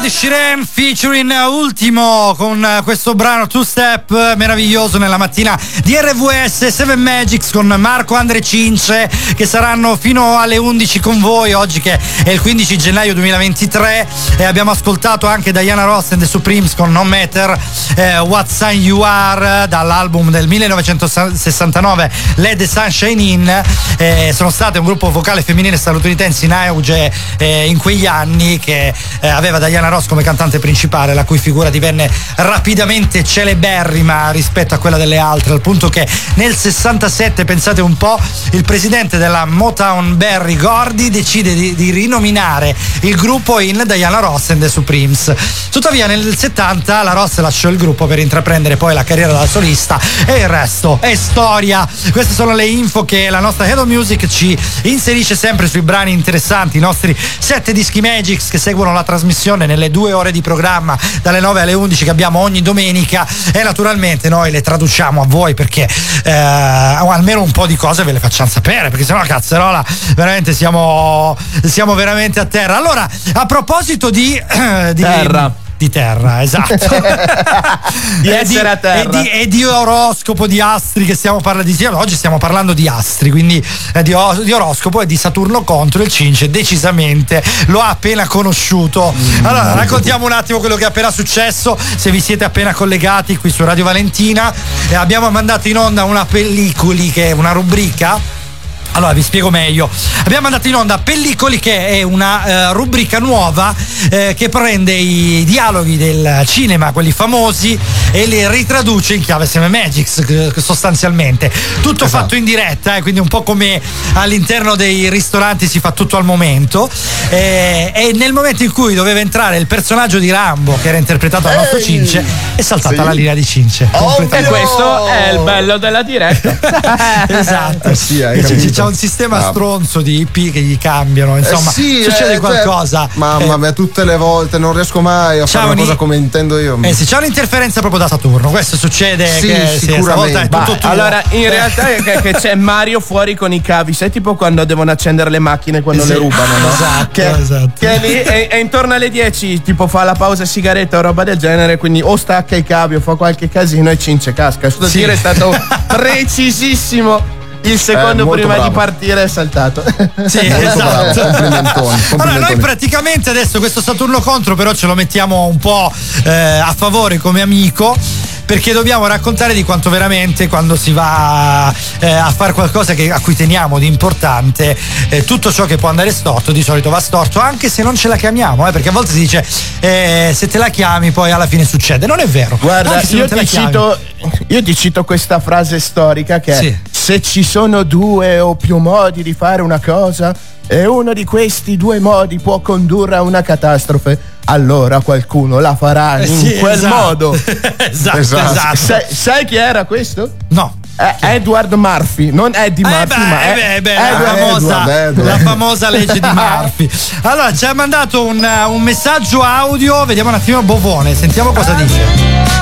Ed Sheeran featuring Ultimo con eh, questo brano Two Step meraviglioso nella mattina di RVS 7 Magics con Marco Andre Cince che saranno fino alle 11 con voi oggi che è il 15 gennaio 2023 e abbiamo ascoltato anche Diana Ross and the Supremes con No Matter eh, What Sign You Are dall'album del 1969 Let the Sunshine In. Eh, sono state un gruppo vocale femminile statunitense in auge eh, in quegli anni che eh, aveva Diana Ross come cantante principale, la cui figura divenne rapidamente celeberrima rispetto a quella delle altre, al punto che nel 67, pensate un po', il presidente della Motown Barry Gordy decide di, di rinominare il gruppo in Diana Ross and the Supremes. Tuttavia nel 70 la Ross lasciò il gruppo per intraprendere poi la carriera da solista e il resto è storia. Queste sono le info che la nostra Head of Music ci inserisce sempre sui brani interessanti, i nostri sette dischi Magics che seguono la trasmissione nelle due ore di programma dalle 9 alle 11 che abbiamo ogni domenica e naturalmente noi le traduciamo a voi perché eh, almeno un po' di cose ve le facciamo sapere perché sennò cazzerola veramente siamo, siamo veramente a terra. Allora, a proposito di, di Terra. Di terra, esatto. Di E essere a terra. E di, e di oroscopo, di astri che stiamo parlando di sì, oggi stiamo parlando di astri, quindi eh, di, di oroscopo e di Saturno contro il Cince decisamente lo ha appena conosciuto. Mm. Allora, raccontiamo un attimo quello che è appena successo, se vi siete appena collegati qui su Radio Valentina, eh, abbiamo mandato in onda una pellicoli che è una rubrica allora vi spiego meglio. Abbiamo mandato in onda Pellicoli che è una eh, rubrica nuova eh, che prende i dialoghi del cinema, quelli famosi, e li ritraduce in chiave SM Magics eh, sostanzialmente. Tutto fatto in diretta, eh, quindi un po' come all'interno dei ristoranti si fa tutto al momento. Eh, e nel momento in cui doveva entrare il personaggio di Rambo, che era interpretato dal nostro Cince, è saltata Sì. la linea di Cince. E questo è il bello della diretta. esatto. Eh sì, c'ha un sistema Ah. stronzo di IP che gli cambiano, insomma, Eh sì, succede eh, qualcosa. cioè, mamma Eh, mia, tutte le volte non riesco mai a C'ha fare una un- cosa come intendo io. Eh sì, c'è un'interferenza proprio da Saturno, questo succede Sì, che sì, è tutto tuo. allora, in Eh. realtà è che, che c'è Mario fuori con i cavi. Sai tipo quando devono accendere le macchine quando Sì. le rubano, no? Esatto, che, esatto. che è lì e, e intorno alle 10 tipo fa la pausa sigaretta o roba del genere, quindi o stacca i cavi o fa qualche casino e cince casca. Sto Sì. dire è stato precisissimo. Il secondo Eh, prima di bravo. partire è saltato. Sì, esatto. bravo, complimentoni, Allora, noi praticamente adesso questo Saturno contro, però ce lo mettiamo un po' eh, a favore come amico. Perché dobbiamo raccontare di quanto veramente quando si va eh, a fare qualcosa che- a cui teniamo di importante, eh, tutto ciò che può andare storto di solito va storto, anche se non ce la chiamiamo, eh, perché a volte si dice eh, se te la chiami poi alla fine succede. Non è vero. Guarda, io ti, cito, io ti cito questa frase storica che Sì. è se ci sono due o più modi di fare una cosa e uno di questi due modi può condurre a una catastrofe, allora qualcuno la farà Eh in sì, quel esatto. modo. esatto, esatto. Sai, sai chi era questo? No. È Edward Murphy, non Eddie Eh Murphy, beh, ma eh è beh, beh, la, Edward- famosa, Edward, Edward. la famosa legge di Murphy. Allora, ci ha mandato un, un messaggio audio, vediamo un attimo Bovone, sentiamo cosa dice.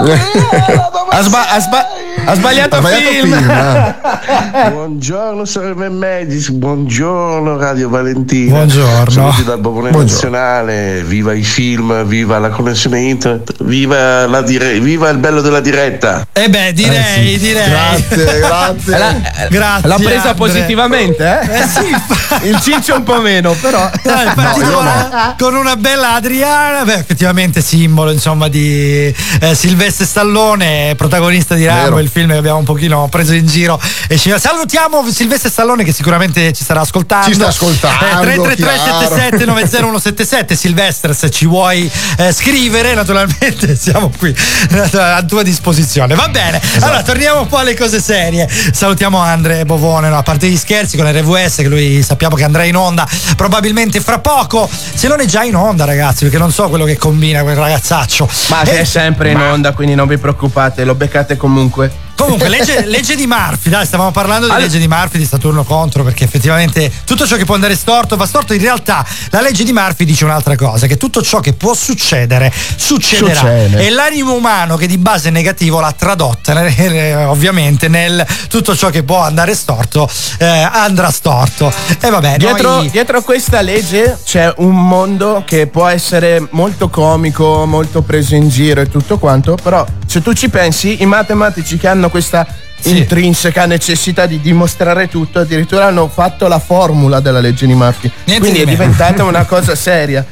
Ha, sba- ha sba- ha sbagliato, Ha sbagliato film. film, eh. Buongiorno Salve Medis, buongiorno Radio Valentina. Buongiorno. Saluti dal Bobone. Nazionale, viva i film, viva la connessione internet, viva, la dire- viva il bello della diretta. Eh beh, direi, direi. Grazie, grazie. Grazie. L'ha presa Andre. positivamente, eh? Eh sì. Il ciccio un po' meno, però. Dai, io con, no. con una bella Adriana, beh, effettivamente simbolo insomma di eh, Silvestre Stallone, protagonista di Rambo, il film che abbiamo un pochino preso in giro. E ci salutiamo Silvestre Stallone che sicuramente ci starà ascoltando. Ci sta ascoltando, Eh, 333 77 Silvestre, se ci vuoi eh, scrivere, naturalmente siamo qui eh, a tua disposizione. Va bene, Esatto. allora torniamo un po' alle cose serie. Salutiamo Andre Bovone, no, a parte gli scherzi con RVS, che lui sappiamo che andrà in onda probabilmente fra poco. Se non è già in onda, ragazzi, perché non so quello che combina quel ragazzaccio. Ma Eh, è sempre in onda, quindi non vi preoccupate, lo beccate comunque. Comunque, legge, legge di Murphy, dai, stavamo parlando di Allora- legge di Murphy di Saturno contro, perché effettivamente tutto ciò che può andare storto va storto. In realtà la legge di Murphy dice un'altra cosa, che tutto ciò che può succedere succederà. Succede. E l'animo umano che di base è negativo l'ha tradotta eh, ovviamente nel tutto ciò che può andare storto eh, andrà storto. E vabbè, Dietro, noi- dietro questa legge c'è un mondo che può essere molto comico, molto preso in giro e tutto quanto, però se tu ci pensi, i matematici che hanno questa Sì. intrinseca necessità di dimostrare tutto, addirittura hanno fatto la formula della legge di Murphy. Niente Quindi di è meno. diventata una cosa seria.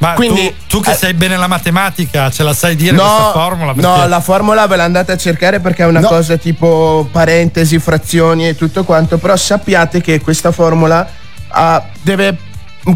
ma quindi- tu, tu che eh, sai bene la matematica, ce la sai dire questa formula? no, Perché- la formula ve l'andate a cercare perché è una No. cosa tipo parentesi, frazioni e tutto quanto, però sappiate che questa formula ah, deve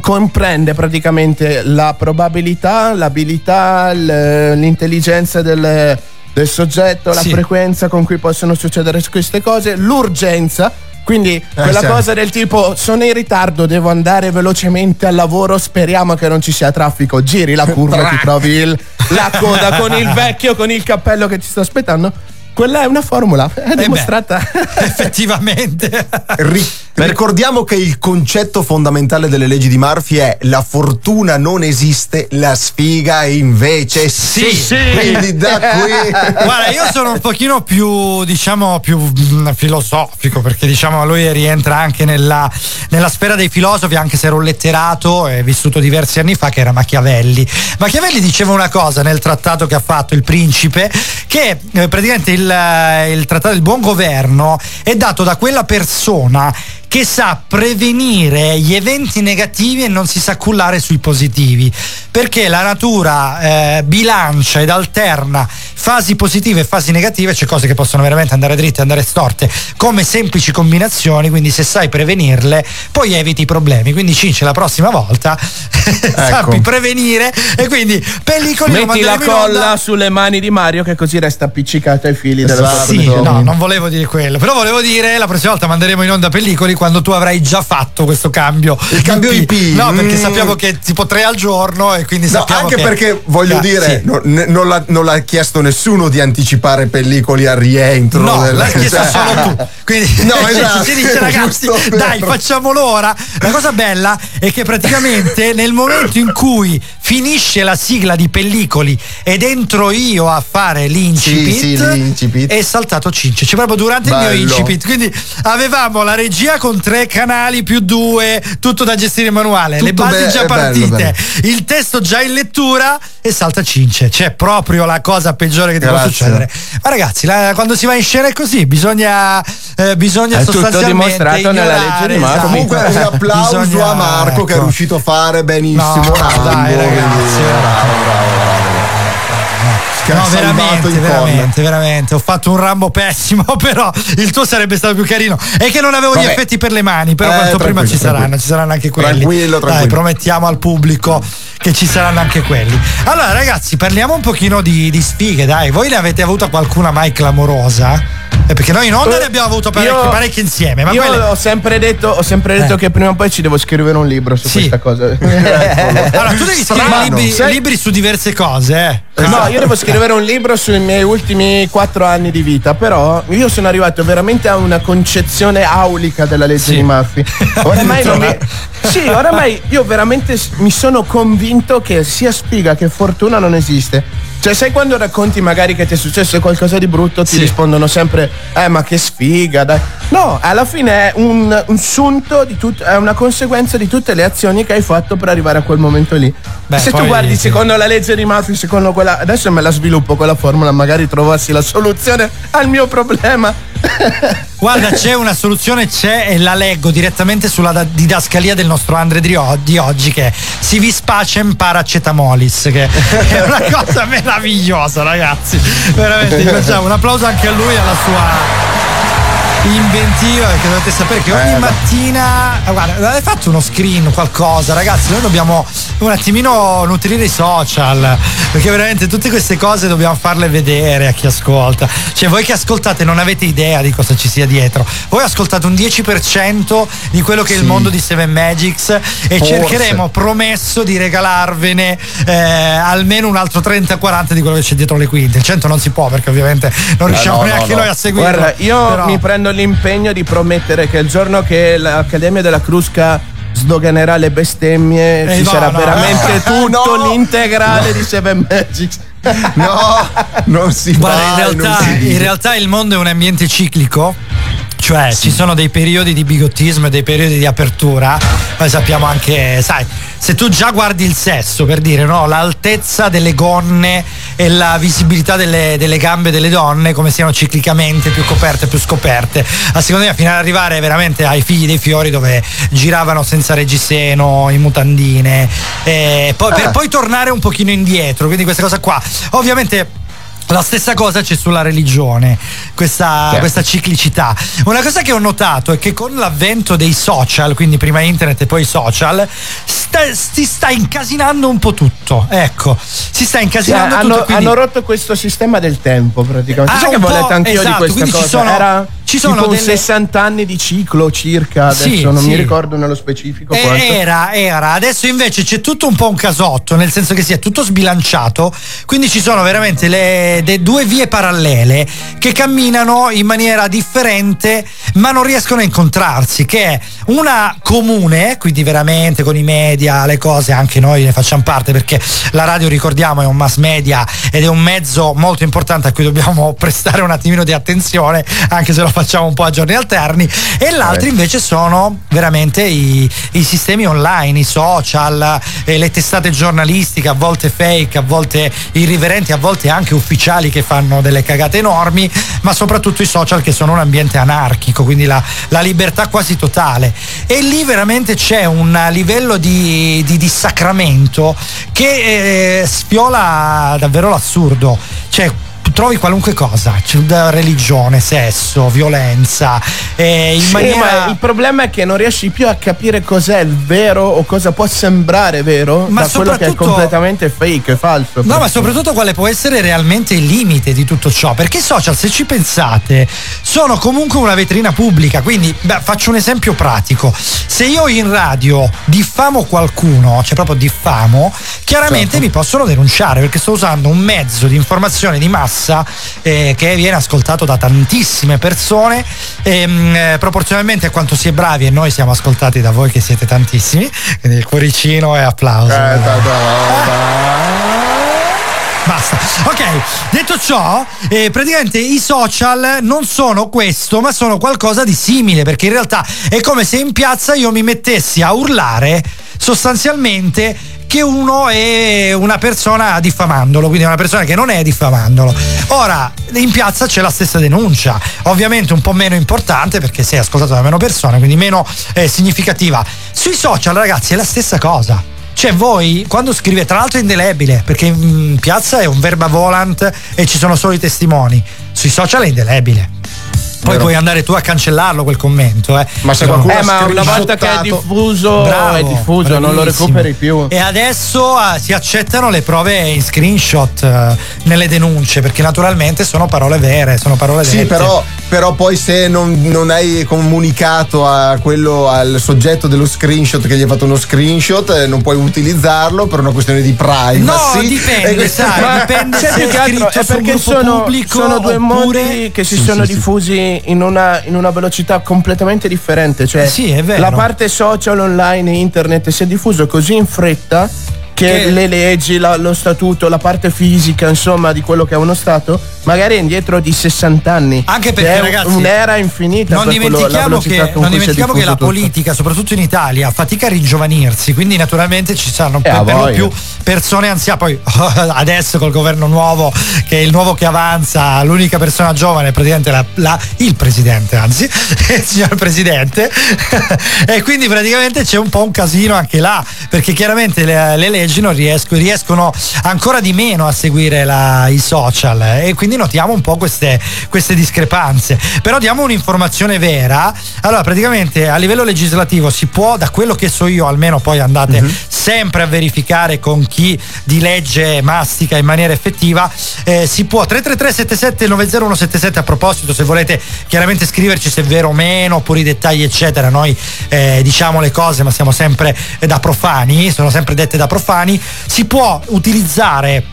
comprende praticamente la probabilità, l'abilità, l'intelligenza del, del soggetto, la Sì. frequenza con cui possono succedere queste cose, l'urgenza. Quindi quella sì. cosa del tipo sono in ritardo, devo andare velocemente al lavoro, speriamo che non ci sia traffico, giri la curva, ti trovi il- la coda con il vecchio, con il cappello che ti sta aspettando. Quella è una formula, è beh. dimostrata. effettivamente. Ri- ricordiamo che il concetto fondamentale delle leggi di Murphy è la fortuna non esiste, la sfiga invece sì. Sì. Quindi da qui Guarda, io sono un pochino più, diciamo, più mm, filosofico, perché diciamo lui rientra anche nella, nella sfera dei filosofi, anche se era un letterato e vissuto diversi anni fa, che era Machiavelli. Machiavelli diceva una cosa nel trattato che ha fatto il principe, che eh, praticamente il, eh, il trattato del buon governo è dato da quella persona che sa prevenire gli eventi negativi e non si sa cullare sui positivi. Perché la natura eh, bilancia ed alterna fasi positive e fasi negative c'è cose che possono veramente andare dritte e andare storte come semplici combinazioni quindi se sai prevenirle poi eviti i problemi. Quindi Cince la prossima volta sappi prevenire e quindi pellicoli Metti la colla sulle mani di Mario che così resta appiccicato ai fili della Esatto. Sì, tua no, non volevo dire quello, però volevo dire la prossima volta manderemo in onda pellicoli quando tu avrai già fatto questo cambio. Il cambio IP. No, perché Mm. sappiamo che tipo tre al giorno e quindi No, sappiamo anche che- perché voglio Ah, dire, sì. no- ne- non, l'ha, non l'ha chiesto nessuno di anticipare pellicoli al rientro. No, del- l'hai chiesto cioè- solo tu. Quindi No, esatto. si dice ragazzi, dai, facciamolo ora. La cosa bella è che praticamente nel momento in cui finisce la sigla di pellicoli ed entro io a fare l'incipit, Sì, sì, l'incipit. è saltato Cince. Cioè proprio durante il Bello. mio incipit. Quindi avevamo la regia con tre canali più due, tutto da gestire manuale, le Tutto basi be- già è bello, partite, il testo già in lettura e salta Cince. C'è proprio la cosa peggiore che ti può Grazie. succedere. Ma ragazzi, la- quando si va in scena è così, bisogna, eh, bisogna È tutto sostanzialmente dimostrato nella ignorare, legge di Murphy. esatto. Comunque un applauso Bisogna- a Marco che è ecco. riuscito a fare benissimo. No, Rambo, dai, ragazzi, bravo, bravo, bravo. Che No, ha veramente, in corner. veramente, veramente. Ho fatto un rambo pessimo, però il tuo sarebbe stato più carino. E che non avevo gli Vabbè. effetti per le mani, però Eh, quanto prima ci saranno, ci saranno anche quelli. Tranquillo, Dai, tranquillo. promettiamo al pubblico che ci saranno anche quelli. Allora, ragazzi, parliamo un pochino di, di sfighe, dai. Voi ne avete avuta qualcuna mai clamorosa? Eh, perché noi in onda ne abbiamo avuto parecchie, Io- parecchie insieme. Ma Io quelle- ho sempre detto, ho sempre detto Eh. che prima o poi ci devo scrivere un libro su Sì. questa cosa. Allora, tu devi scrivere libri, libri su diverse cose, eh. No, io devo scrivere un libro sui miei ultimi quattro anni di vita, però io sono arrivato veramente a una concezione aulica della legge Sì. di Murphy. Oramai non mi... Sì, oramai io veramente mi sono convinto che sia sfiga che fortuna non esiste. Cioè, sai quando racconti magari che ti è successo qualcosa di brutto, ti Sì. rispondono sempre, eh, ma che sfiga, dai. No, alla fine è un, un sunto di tut- è una conseguenza di tutte le azioni che hai fatto per arrivare a quel momento lì. Beh, Se tu guardi secondo la legge di Murphy, secondo quella. Adesso me la sviluppo quella formula, magari trovassi la soluzione al mio problema. Guarda, c'è una soluzione, c'è e la leggo direttamente sulla da- didascalia del nostro Andre di, oggi che è si vi spacem paracetamolis, che è una cosa meravigliosa, ragazzi. Veramente, facciamo un applauso anche a lui e alla sua inventiva perché dovete sapere che ogni Eh, mattina eh, guarda avete fatto uno screen qualcosa ragazzi noi dobbiamo un attimino nutrire i social perché veramente tutte queste cose dobbiamo farle vedere a chi ascolta cioè voi che ascoltate non avete idea di cosa ci sia dietro voi ascoltate un 10% di quello che è il Sì. mondo di Seven Magics e Forse. cercheremo promesso di regalarvene eh, almeno un altro 30-40 di quello che c'è dietro le quinte il 100 non si può perché ovviamente non riusciamo no, no, neanche no. noi a seguirlo Guarda, io però- mi prendo l'impegno di promettere che il giorno che l'Accademia della Crusca sdoganerà le bestemmie Eh, ci no, sarà no. veramente Eh, tutto no. l'integrale di Seven Magics. No, non si Guarda, fa. in realtà, in realtà il mondo è un ambiente ciclico. Cioè ci sono dei periodi di bigottismo e dei periodi di apertura, noi sappiamo anche, sai, se tu già guardi il sesso per dire no, l'altezza delle gonne e la visibilità delle, delle gambe delle donne come siano ciclicamente più coperte più scoperte, a seconda mia fino ad arrivare veramente ai figli dei fiori dove giravano senza reggiseno, in mutandine, poi, per Ah. poi tornare un pochino indietro, quindi questa cosa qua. Ovviamente la stessa cosa c'è sulla religione, questa, Certo. questa ciclicità. Una cosa che ho notato è che con l'avvento dei social, quindi prima internet e poi social, sta- si sta incasinando un po' tutto. Ecco, si sta Cioè, incasinando hanno, tutto. quindi- hanno rotto questo sistema del tempo praticamente. Ah, Sai che letto anch'io esatto, di questa cosa. sono- Era ci sono delle- 60 anni di ciclo circa, adesso Sì, non sì. mi ricordo nello specifico Eh. Era, era, adesso invece c'è tutto un po' un casotto, nel senso che si è tutto sbilanciato, quindi ci sono veramente le, de- due vie parallele che camminano in maniera differente ma non riescono a incontrarsi, che è una comune, quindi veramente con i media, le cose, anche noi ne facciamo parte perché la radio ricordiamo è un mass media ed è un mezzo molto importante a cui dobbiamo prestare un attimino di attenzione, anche se lo facciamo un po' a giorni alterni, e l'altro invece sono veramente i, i sistemi online, i social, eh, le testate giornalistiche, a volte fake, a volte irriverenti, a volte anche ufficiali che fanno delle cagate enormi, ma soprattutto i social che sono un ambiente anarchico, quindi la, la libertà quasi totale. E lì veramente c'è un livello di, di dissacramento che eh, sfiola davvero l'assurdo. Cioè, trovi qualunque cosa, religione, sesso, violenza, eh, Sì, maniera... ma il problema è che non riesci più a capire cos'è il vero o cosa può sembrare vero Ma da quello che è completamente fake, falso. No, ma soprattutto quale può essere realmente il limite di tutto ciò? Perché i social, se ci pensate, sono comunque una vetrina pubblica. Quindi, beh, faccio un esempio pratico. Se io in radio diffamo qualcuno, cioè proprio diffamo, chiaramente Certo. mi possono denunciare perché sto usando un mezzo di informazione di massa eh, che viene ascoltato da tantissime persone ehm, eh, proporzionalmente a quanto si è bravi e noi siamo ascoltati da voi che siete tantissimi. Quindi il cuoricino e applauso. Basta. Ok, detto ciò, eh, praticamente i social non sono questo, ma sono qualcosa di simile, perché in realtà è come se in piazza io mi mettessi a urlare sostanzialmente che uno è una persona diffamandolo, quindi una persona che non è diffamandolo. Ora, in piazza c'è la stessa denuncia, ovviamente un po' meno importante perché sei ascoltato da meno persone, quindi meno eh, significativa. Sui social, ragazzi, è la stessa cosa. Cioè voi quando scrivete, tra l'altro è indelebile, perché in piazza è un verba volant e ci sono solo i testimoni, sui social è indelebile. Poi puoi andare tu a cancellarlo quel commento, eh. Ma se qualcuno Eh, ma una volta che è diffuso, Bravo, è diffuso, non lo recuperi più. E adesso ah, si accettano le prove in screenshot eh, nelle denunce, perché naturalmente sono parole vere, sono parole Sì, dette. però, però poi se non, non hai comunicato a quello, al soggetto dello screenshot che gli hai fatto uno screenshot, eh, non puoi utilizzarlo per una questione di privacy. No, dipende, sai, dipende Cioè, se è che altro scritto è su un perché gruppo sono, pubblico sono due oppure- modi che si Sì, sono sì, sì. In, una, in una velocità completamente differente. Cioè, Sì, è vero. la parte social online e internet si è diffuso così in fretta che, Che- le leggi, la- lo statuto, la parte fisica, insomma, di quello che è uno Stato, magari è indietro di 60 anni. Anche Che perché, è ragazzi, un'era infinita. Non quello- dimentichiamo, velocità che, non dimentichiamo che la tutto. politica, soprattutto in Italia, fatica a ringiovanirsi, quindi naturalmente ci saranno Eh, per, per lo più persone anziane. Poi adesso col governo nuovo, che è il nuovo che avanza, l'unica persona giovane è praticamente la- la- il presidente, anzi, il signor presidente. e quindi praticamente c'è un po' un casino anche là, perché chiaramente le, le leggi non riescono, riescono ancora di meno a seguire la- i social eh, e quindi notiamo un po' queste, queste discrepanze. Però diamo un'informazione vera. Allora, praticamente a livello legislativo si può, da quello che so io, almeno poi andate sempre a verificare con chi di legge mastica in maniera effettiva, eh, si può 333 77 90177 a proposito, se volete chiaramente scriverci se è vero o meno, oppure i dettagli eccetera, noi eh, diciamo le cose ma siamo sempre eh, da profani, sono sempre dette da profani, si può utilizzare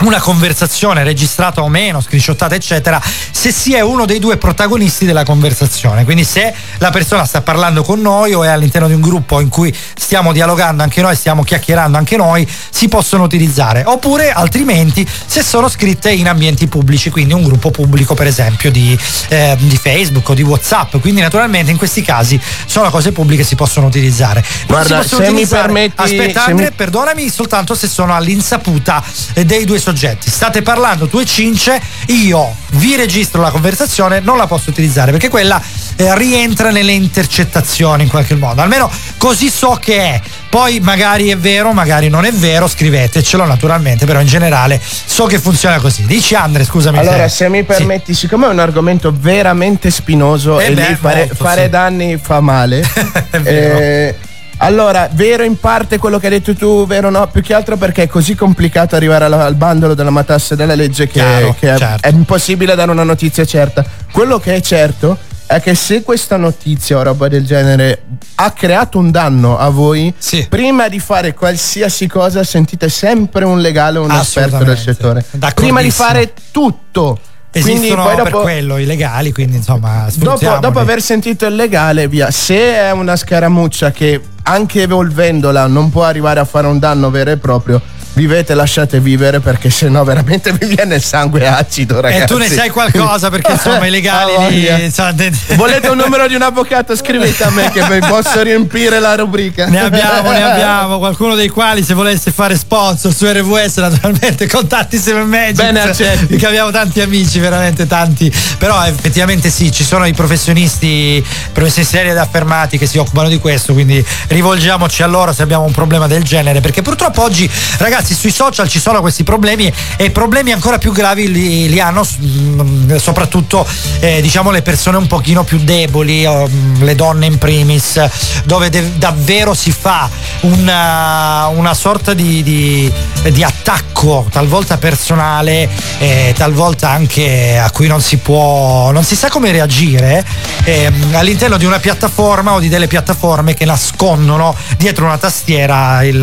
una conversazione registrata o meno, screenshottata eccetera, se si è uno dei due protagonisti della conversazione. Quindi se la persona sta parlando con noi o è all'interno di un gruppo in cui stiamo dialogando anche noi, stiamo chiacchierando anche noi, si possono utilizzare. Oppure altrimenti se sono scritte in ambienti pubblici, quindi un gruppo pubblico per esempio di, eh, di Facebook o di Whatsapp. Quindi naturalmente in questi casi sono cose pubbliche si possono utilizzare. Guarda, si possono se mi utilizzare- permetti- Aspetta Andre, mi- perdonami soltanto se sono all'insaputa eh, dei due soggetti. State parlando tu e Cince, io vi registro la conversazione, non la posso utilizzare perché quella eh, rientra nelle intercettazioni in qualche modo. Almeno così so che è. Poi magari è vero, magari non è vero, scrivetecelo naturalmente, però in generale so che funziona così. Dici Andre, scusami. Allora, se- se mi permetti, siccome è un argomento veramente spinoso Eh e beh, lì fare, molto, fare sì. danni fa male. eh, allora, vero in parte quello che hai detto tu, vero no? Più che altro perché è così complicato arrivare alla- al bandolo della matassa della legge che, Chiaro, che è- certo. è impossibile dare una notizia certa. Quello che è certo è che se questa notizia o roba del genere ha creato un danno a voi, prima di fare qualsiasi cosa sentite sempre un legale o un esperto del settore. Prima di fare tutto. Esistono poi per dopo, quello i legali, quindi insomma dopo, dopo aver sentito il legale, via. Se è una scaramuccia che anche evolvendola non può arrivare a fare un danno vero e proprio, vivete, lasciate vivere perché sennò veramente vi viene il sangue acido, ragazzi. E tu ne sai qualcosa perché insomma i legali lì, insomma, de- Volete un numero di un avvocato? Scrivete a me che vi posso riempire la rubrica. Ne abbiamo, ne abbiamo, qualcuno dei quali se volesse fare sponsor su RWS naturalmente contatti Seven Magic. Bene, accetti. Perché abbiamo tanti amici, veramente tanti. Però effettivamente sì, ci sono i professionisti, professionisti seri ed affermati che si occupano di questo, quindi rivolgiamoci a loro se abbiamo un problema del genere. Perché purtroppo oggi, ragazzi, ragazzi, sui social ci sono questi problemi e problemi ancora più gravi li, li hanno mm, soprattutto eh, diciamo le persone un pochino più deboli, oh, le donne in primis, dove de- davvero si fa una, una sorta di, di- di attacco, talvolta personale, eh, talvolta anche a cui non si può, non si sa come reagire ehm, all'interno di una piattaforma o di delle piattaforme che nascondono dietro una tastiera il-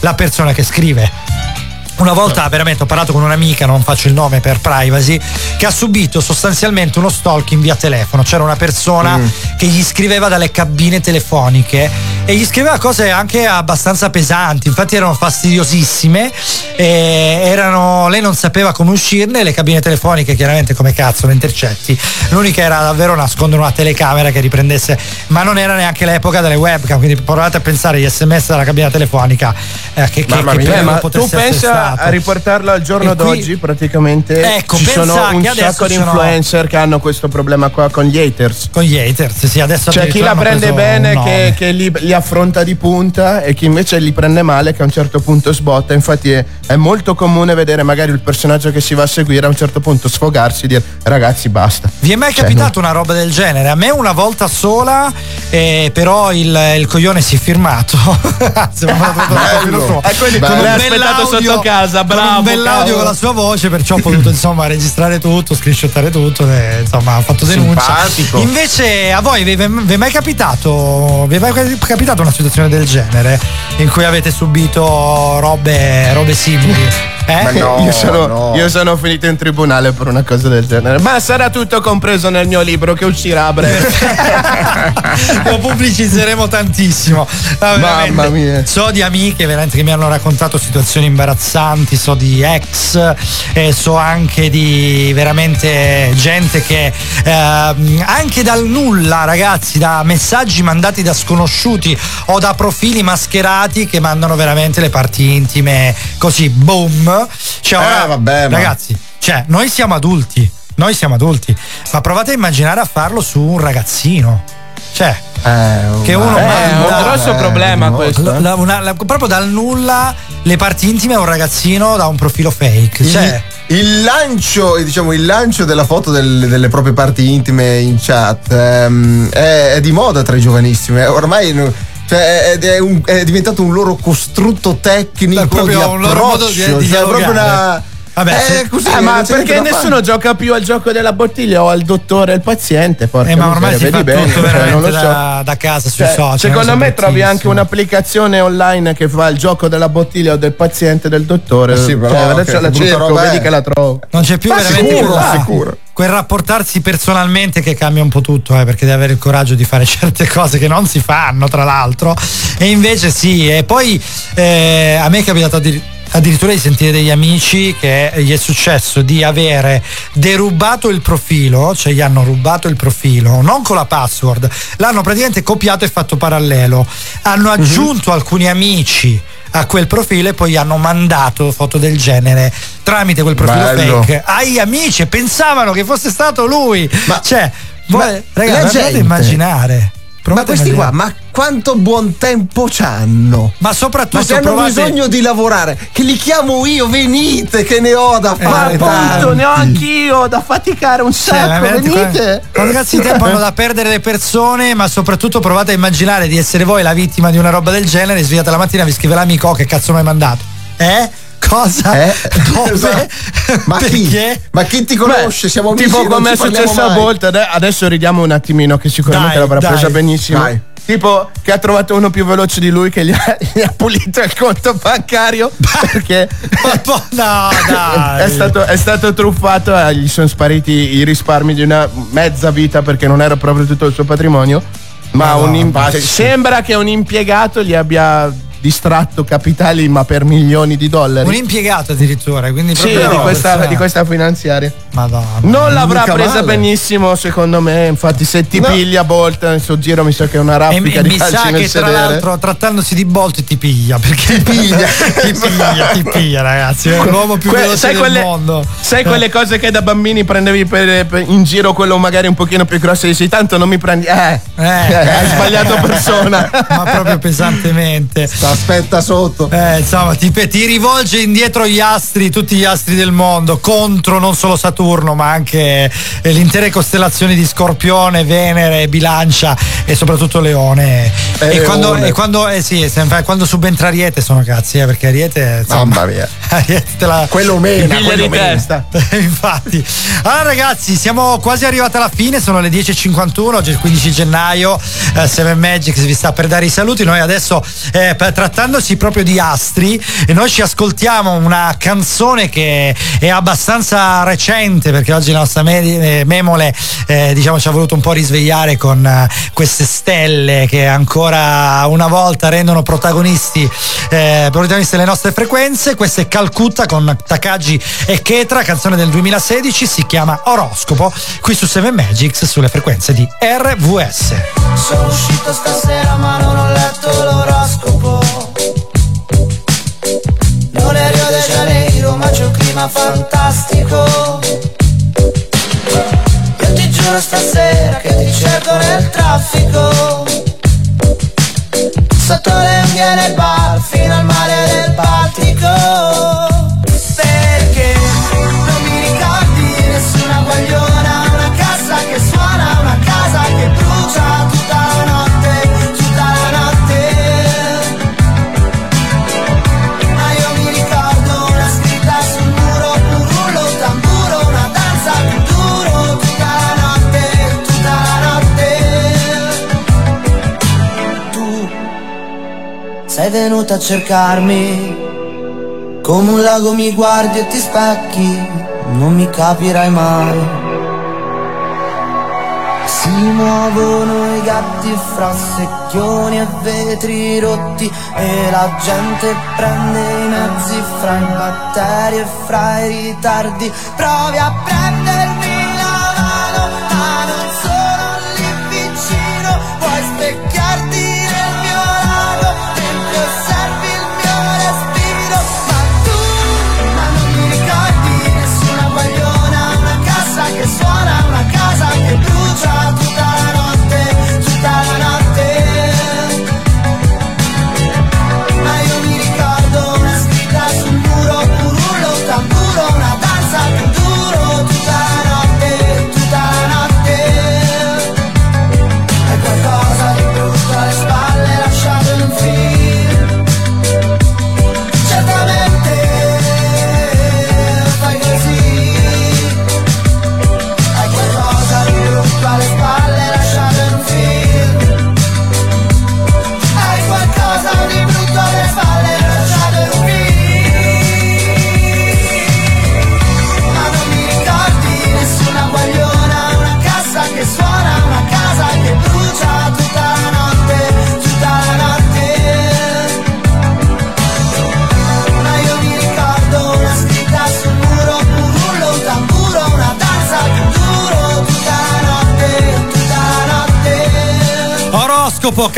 la persona che scrive. Una volta veramente ho parlato con un'amica, non faccio il nome per privacy, che ha subito sostanzialmente uno stalking via telefono. C'era una persona che gli scriveva dalle cabine telefoniche e gli scriveva cose anche abbastanza pesanti, infatti erano fastidiosissime. E erano, lei non sapeva come uscirne, le cabine telefoniche chiaramente come cazzo le intercetti. L'unica era davvero nascondere una telecamera che riprendesse, ma non era neanche l'epoca delle webcam, quindi provate a pensare agli sms dalla cabina telefonica. eh, che, che, Mamma che mia, periodo ma tu potesse essere pensa stato. a riportarlo al giorno qui- d'oggi praticamente Ecco, ci sono un sacco di influencer che hanno questo problema qua con gli haters con gli haters sì adesso c'è chi addirittura la prende bene che, che li, li affronta di punta e chi invece li prende male che a un certo punto sbotta infatti è, è molto comune vedere magari il personaggio che si va a seguire a un certo punto sfogarsi e dire ragazzi basta Vi è mai Cioè, capitato una roba del genere? A me una volta sola, eh, però il, il coglione si è firmato. Filo suo. E quindi l'hai un aspettato sotto casa, con bravo, un bell'audio cavolo. con la sua voce, perciò ho potuto insomma registrare tutto, screenshottare tutto, e, insomma ho fatto denuncia. Simpatico. Invece a voi vi vi- vi è mai capitato, vi è mai capitato una situazione del genere in cui avete subito robe, robe simili? Eh? io, sono, io sono finito in tribunale per una cosa del genere ma sarà tutto compreso nel mio libro che uscirà a breve lo pubblicizzeremo tantissimo. No, veramente. Mamma mia. So di amiche veramente che mi hanno raccontato situazioni imbarazzanti, so di ex, e so anche di veramente gente che ehm, anche dal nulla, ragazzi, da messaggi mandati da sconosciuti o da profili mascherati che mandano veramente le parti intime così, boom. Cioè, ora, Eh, vabbè, ma- ragazzi, cioè, noi siamo adulti. Noi siamo adulti, ma provate a immaginare a farlo su un ragazzino. Cioè, che uno Eh, manda- è un grosso problema questo, La- eh. la- una- la- proprio dal nulla le parti intime a un ragazzino da un profilo fake. Cioè, il, il lancio, diciamo, il lancio della foto del- delle proprie parti intime in chat ehm, è, è di moda tra i giovanissimi. eh, Ormai cioè, è, è un- è diventato un loro costrutto tecnico È proprio di un loro modo di- approccio, di cioè, è proprio una Vabbè, eh, così, Ah, ma perché nessuno gioca più al gioco della bottiglia o al dottore e al paziente? Porca Eh, ma ormai miseria, si fa vedi bene, tutto cioè, veramente non lo so. da, da casa sui Cioè, social. secondo non me trovi anche un'applicazione online che fa il gioco della bottiglia o del paziente e del dottore. Eh sì, però, Cioè, adesso che la cerco, roba vedi che la trovo. Non c'è più Ma veramente sicuro, sicuro. Quel rapportarsi personalmente che cambia un po' tutto, eh, perché devi avere il coraggio di fare certe cose che non si fanno, tra l'altro. E invece sì, e poi eh, a me è capitato addir- addirittura di sentire degli amici che gli è successo di avere derubato il profilo, cioè gli hanno rubato il profilo, non con la password, l'hanno praticamente copiato e fatto parallelo. Hanno Mhm. aggiunto alcuni amici a quel profilo e poi gli hanno mandato foto del genere tramite quel profilo Bello. fake ai amici pensavano che fosse stato lui. Ma- cioè, voi, ragazzi, gente- a immaginare. Ma Provate a questi qua, ma quanto buon tempo c'hanno? Ma soprattutto Ma se hanno provate- bisogno di lavorare, che li chiamo io, venite, che ne ho da Ma fare. appunto, tanti. ne ho anch'io da faticare un Cioè, sacco, veramente, venite. qua- Ragazzi, tempo hanno da perdere le persone, ma soprattutto provate a immaginare di essere voi la vittima di una roba del genere. Svegliate la mattina, vi scrive l'amico, "Oh, che cazzo mi hai mandato? Eh? Cosa? Eh? Dove? Ma chi? Ma chi ti conosce? Siamo amici. Tipo come è successo a. Bolt, ade- adesso ridiamo un attimino che sicuramente Dai, l'avrà dai, presa benissimo. dai. Tipo che ha trovato uno più veloce di lui che gli ha, gli ha pulito il conto bancario perché No, dai. è, stato, è stato truffato e gli sono spariti i risparmi di una mezza vita perché non era proprio tutto il suo patrimonio. Ma Madonna, un im- pazzi. sembra che un impiegato gli abbia distratto capitali ma per milioni di dollari. Un impiegato addirittura, quindi sì, proprio di questa, persona- di questa finanziaria. Madonna. Non l'avrà mica presa male. benissimo, secondo me. Infatti, se ti No. piglia Bolt nel suo giro, mi sa che è una E, raffica e di mi calci sa nel che tra sedere. l'altro trattandosi di Bolt ti piglia perché ti piglia. ti piglia, ti piglia ragazzi, è l'uomo più Que- veloce sai del quelle, mondo. sai Eh. quelle cose che da bambini prendevi per- per- in giro quello magari un pochino più grosso e dici tanto non mi prendi eh, Eh. hai sbagliato persona ma proprio pesantemente. Sta aspetta sotto. Eh, insomma, ti, ti rivolge indietro gli astri, tutti gli astri del mondo, contro non solo Saturno, ma anche eh, le intere costellazioni di Scorpione, Venere, Bilancia e soprattutto Leone. Eh, e quando, e quando, eh sì, quando subentra Ariete sono cazzi, eh, perché Ariete. insomma, Mamma mia. Ariete te la. Quello mena, quello mena. Infatti. Allora ragazzi, siamo quasi arrivati alla fine, sono le 10.51, oggi è il 15 gennaio, eh, Seven Magics vi sta per dare i saluti, noi adesso eh, per- trattandosi proprio di astri, noi ci ascoltiamo una canzone che è abbastanza recente perché oggi la nostra eh, memole eh, diciamo ci ha voluto un po' risvegliare con eh, queste stelle che ancora una volta rendono protagonisti, eh, protagonisti le nostre frequenze, questa è Calcutta con Takagi e Ketra, canzone del 2016, si chiama Oroscopo, qui su Seven Magics sulle frequenze di RVS. Sono uscito stasera ma non ho letto l'oroscopo Non è Rio de Janeiro ma c'è un clima fantastico. Io ti giuro stasera che ti cerco nel traffico. Sotto le unghie nel bar fino al mare del Baltico sei venuta a cercarmi Come un lago mi guardi e ti specchi Non mi capirai mai si muovono i gatti fra secchioni e vetri rotti e la gente prende i mezzi fra i batteri e fra i ritardi. Provi a prendermi la mano, ma non sono lì vicino. Puoi specchiarti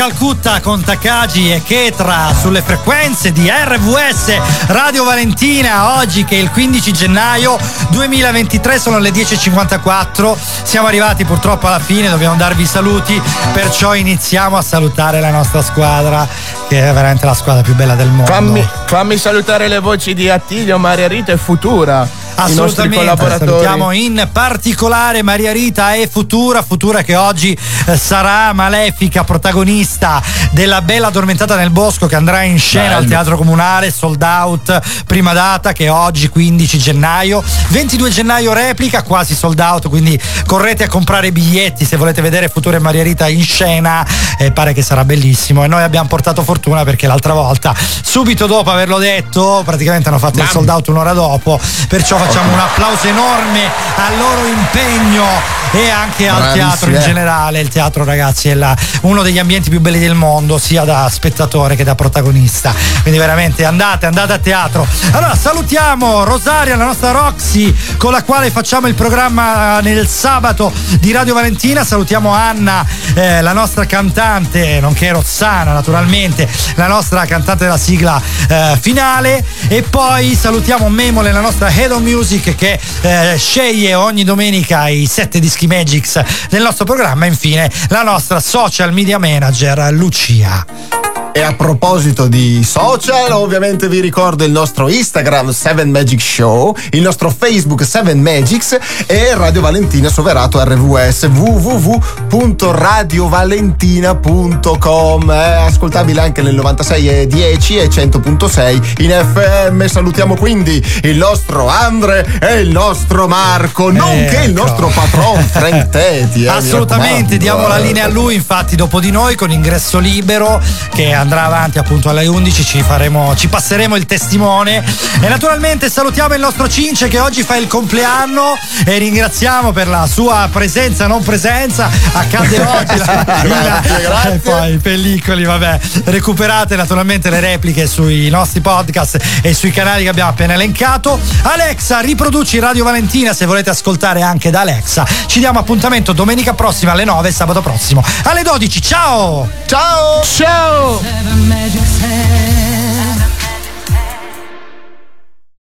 Calcutta con Takagi e Ketra sulle frequenze di RVS Radio Valentina oggi che è il 15 gennaio 2023 sono le 10.54 siamo arrivati purtroppo alla fine dobbiamo darvi i saluti perciò iniziamo a salutare la nostra squadra che è veramente la squadra più bella del mondo Fammi, fammi salutare le voci di Attilio, Maria Rita e Futura. Assolutamente, salutiamo in particolare Maria Rita e Futura, Futura che oggi eh, sarà malefica protagonista della Bella addormentata nel bosco che andrà in scena al Bello. Teatro Comunale, sold out, prima data che è oggi 15 gennaio, 22 gennaio replica, quasi sold out, quindi correte a comprare i biglietti se volete vedere Futura e Maria Rita in scena, eh, pare che sarà bellissimo. E noi abbiamo portato fortuna perché l'altra volta, subito dopo averlo detto, praticamente hanno fatto il sold out un'ora dopo, perciò facciamo un applauso enorme al loro impegno e anche al Bravissimi, teatro in eh. generale. Il teatro, ragazzi, è la- uno degli ambienti più belli del mondo, sia da spettatore che da protagonista. Quindi veramente andate, andate a teatro. Allora salutiamo Rosaria, la nostra Roxy, con la quale facciamo il programma nel sabato di Radio Valentina. Salutiamo Anna, eh, la nostra cantante, nonché Rossana, naturalmente, la nostra cantante della sigla eh, finale. E poi salutiamo Memole, la nostra Head on Music, che eh, sceglie ogni domenica i sette dischi Magics del nostro programma. Infine la nostra social media manager Lucia. E a proposito di social, ovviamente vi ricordo il nostro Instagram 7 Magic Show, il nostro Facebook 7 Magics e Radio Valentina Soverato RVS www.radiovalentina.com eh, ascoltabile anche nel 96 e 10 e 100.6 in FM. Salutiamo quindi il nostro Andre e il nostro Marco, nonché il nostro patron Frank Teti. eh, Assolutamente, diamo la eh. linea a lui, infatti dopo di noi con ingresso libero che andrà avanti appunto alle 11 ci faremo ci passeremo il testimone. E naturalmente salutiamo il nostro Cince che oggi fa il compleanno e ringraziamo per la sua presenza non presenza accade oggi la- Grazie, grazie. e poi i pellicoli vabbè recuperate naturalmente le repliche sui nostri podcast e sui canali che abbiamo appena elencato. Alexa riproduci Radio Valentina se volete ascoltare anche da Alexa. Ci diamo appuntamento domenica prossima alle 9 sabato prossimo alle 12 ciao! Ciao! Ciao seven magic hands.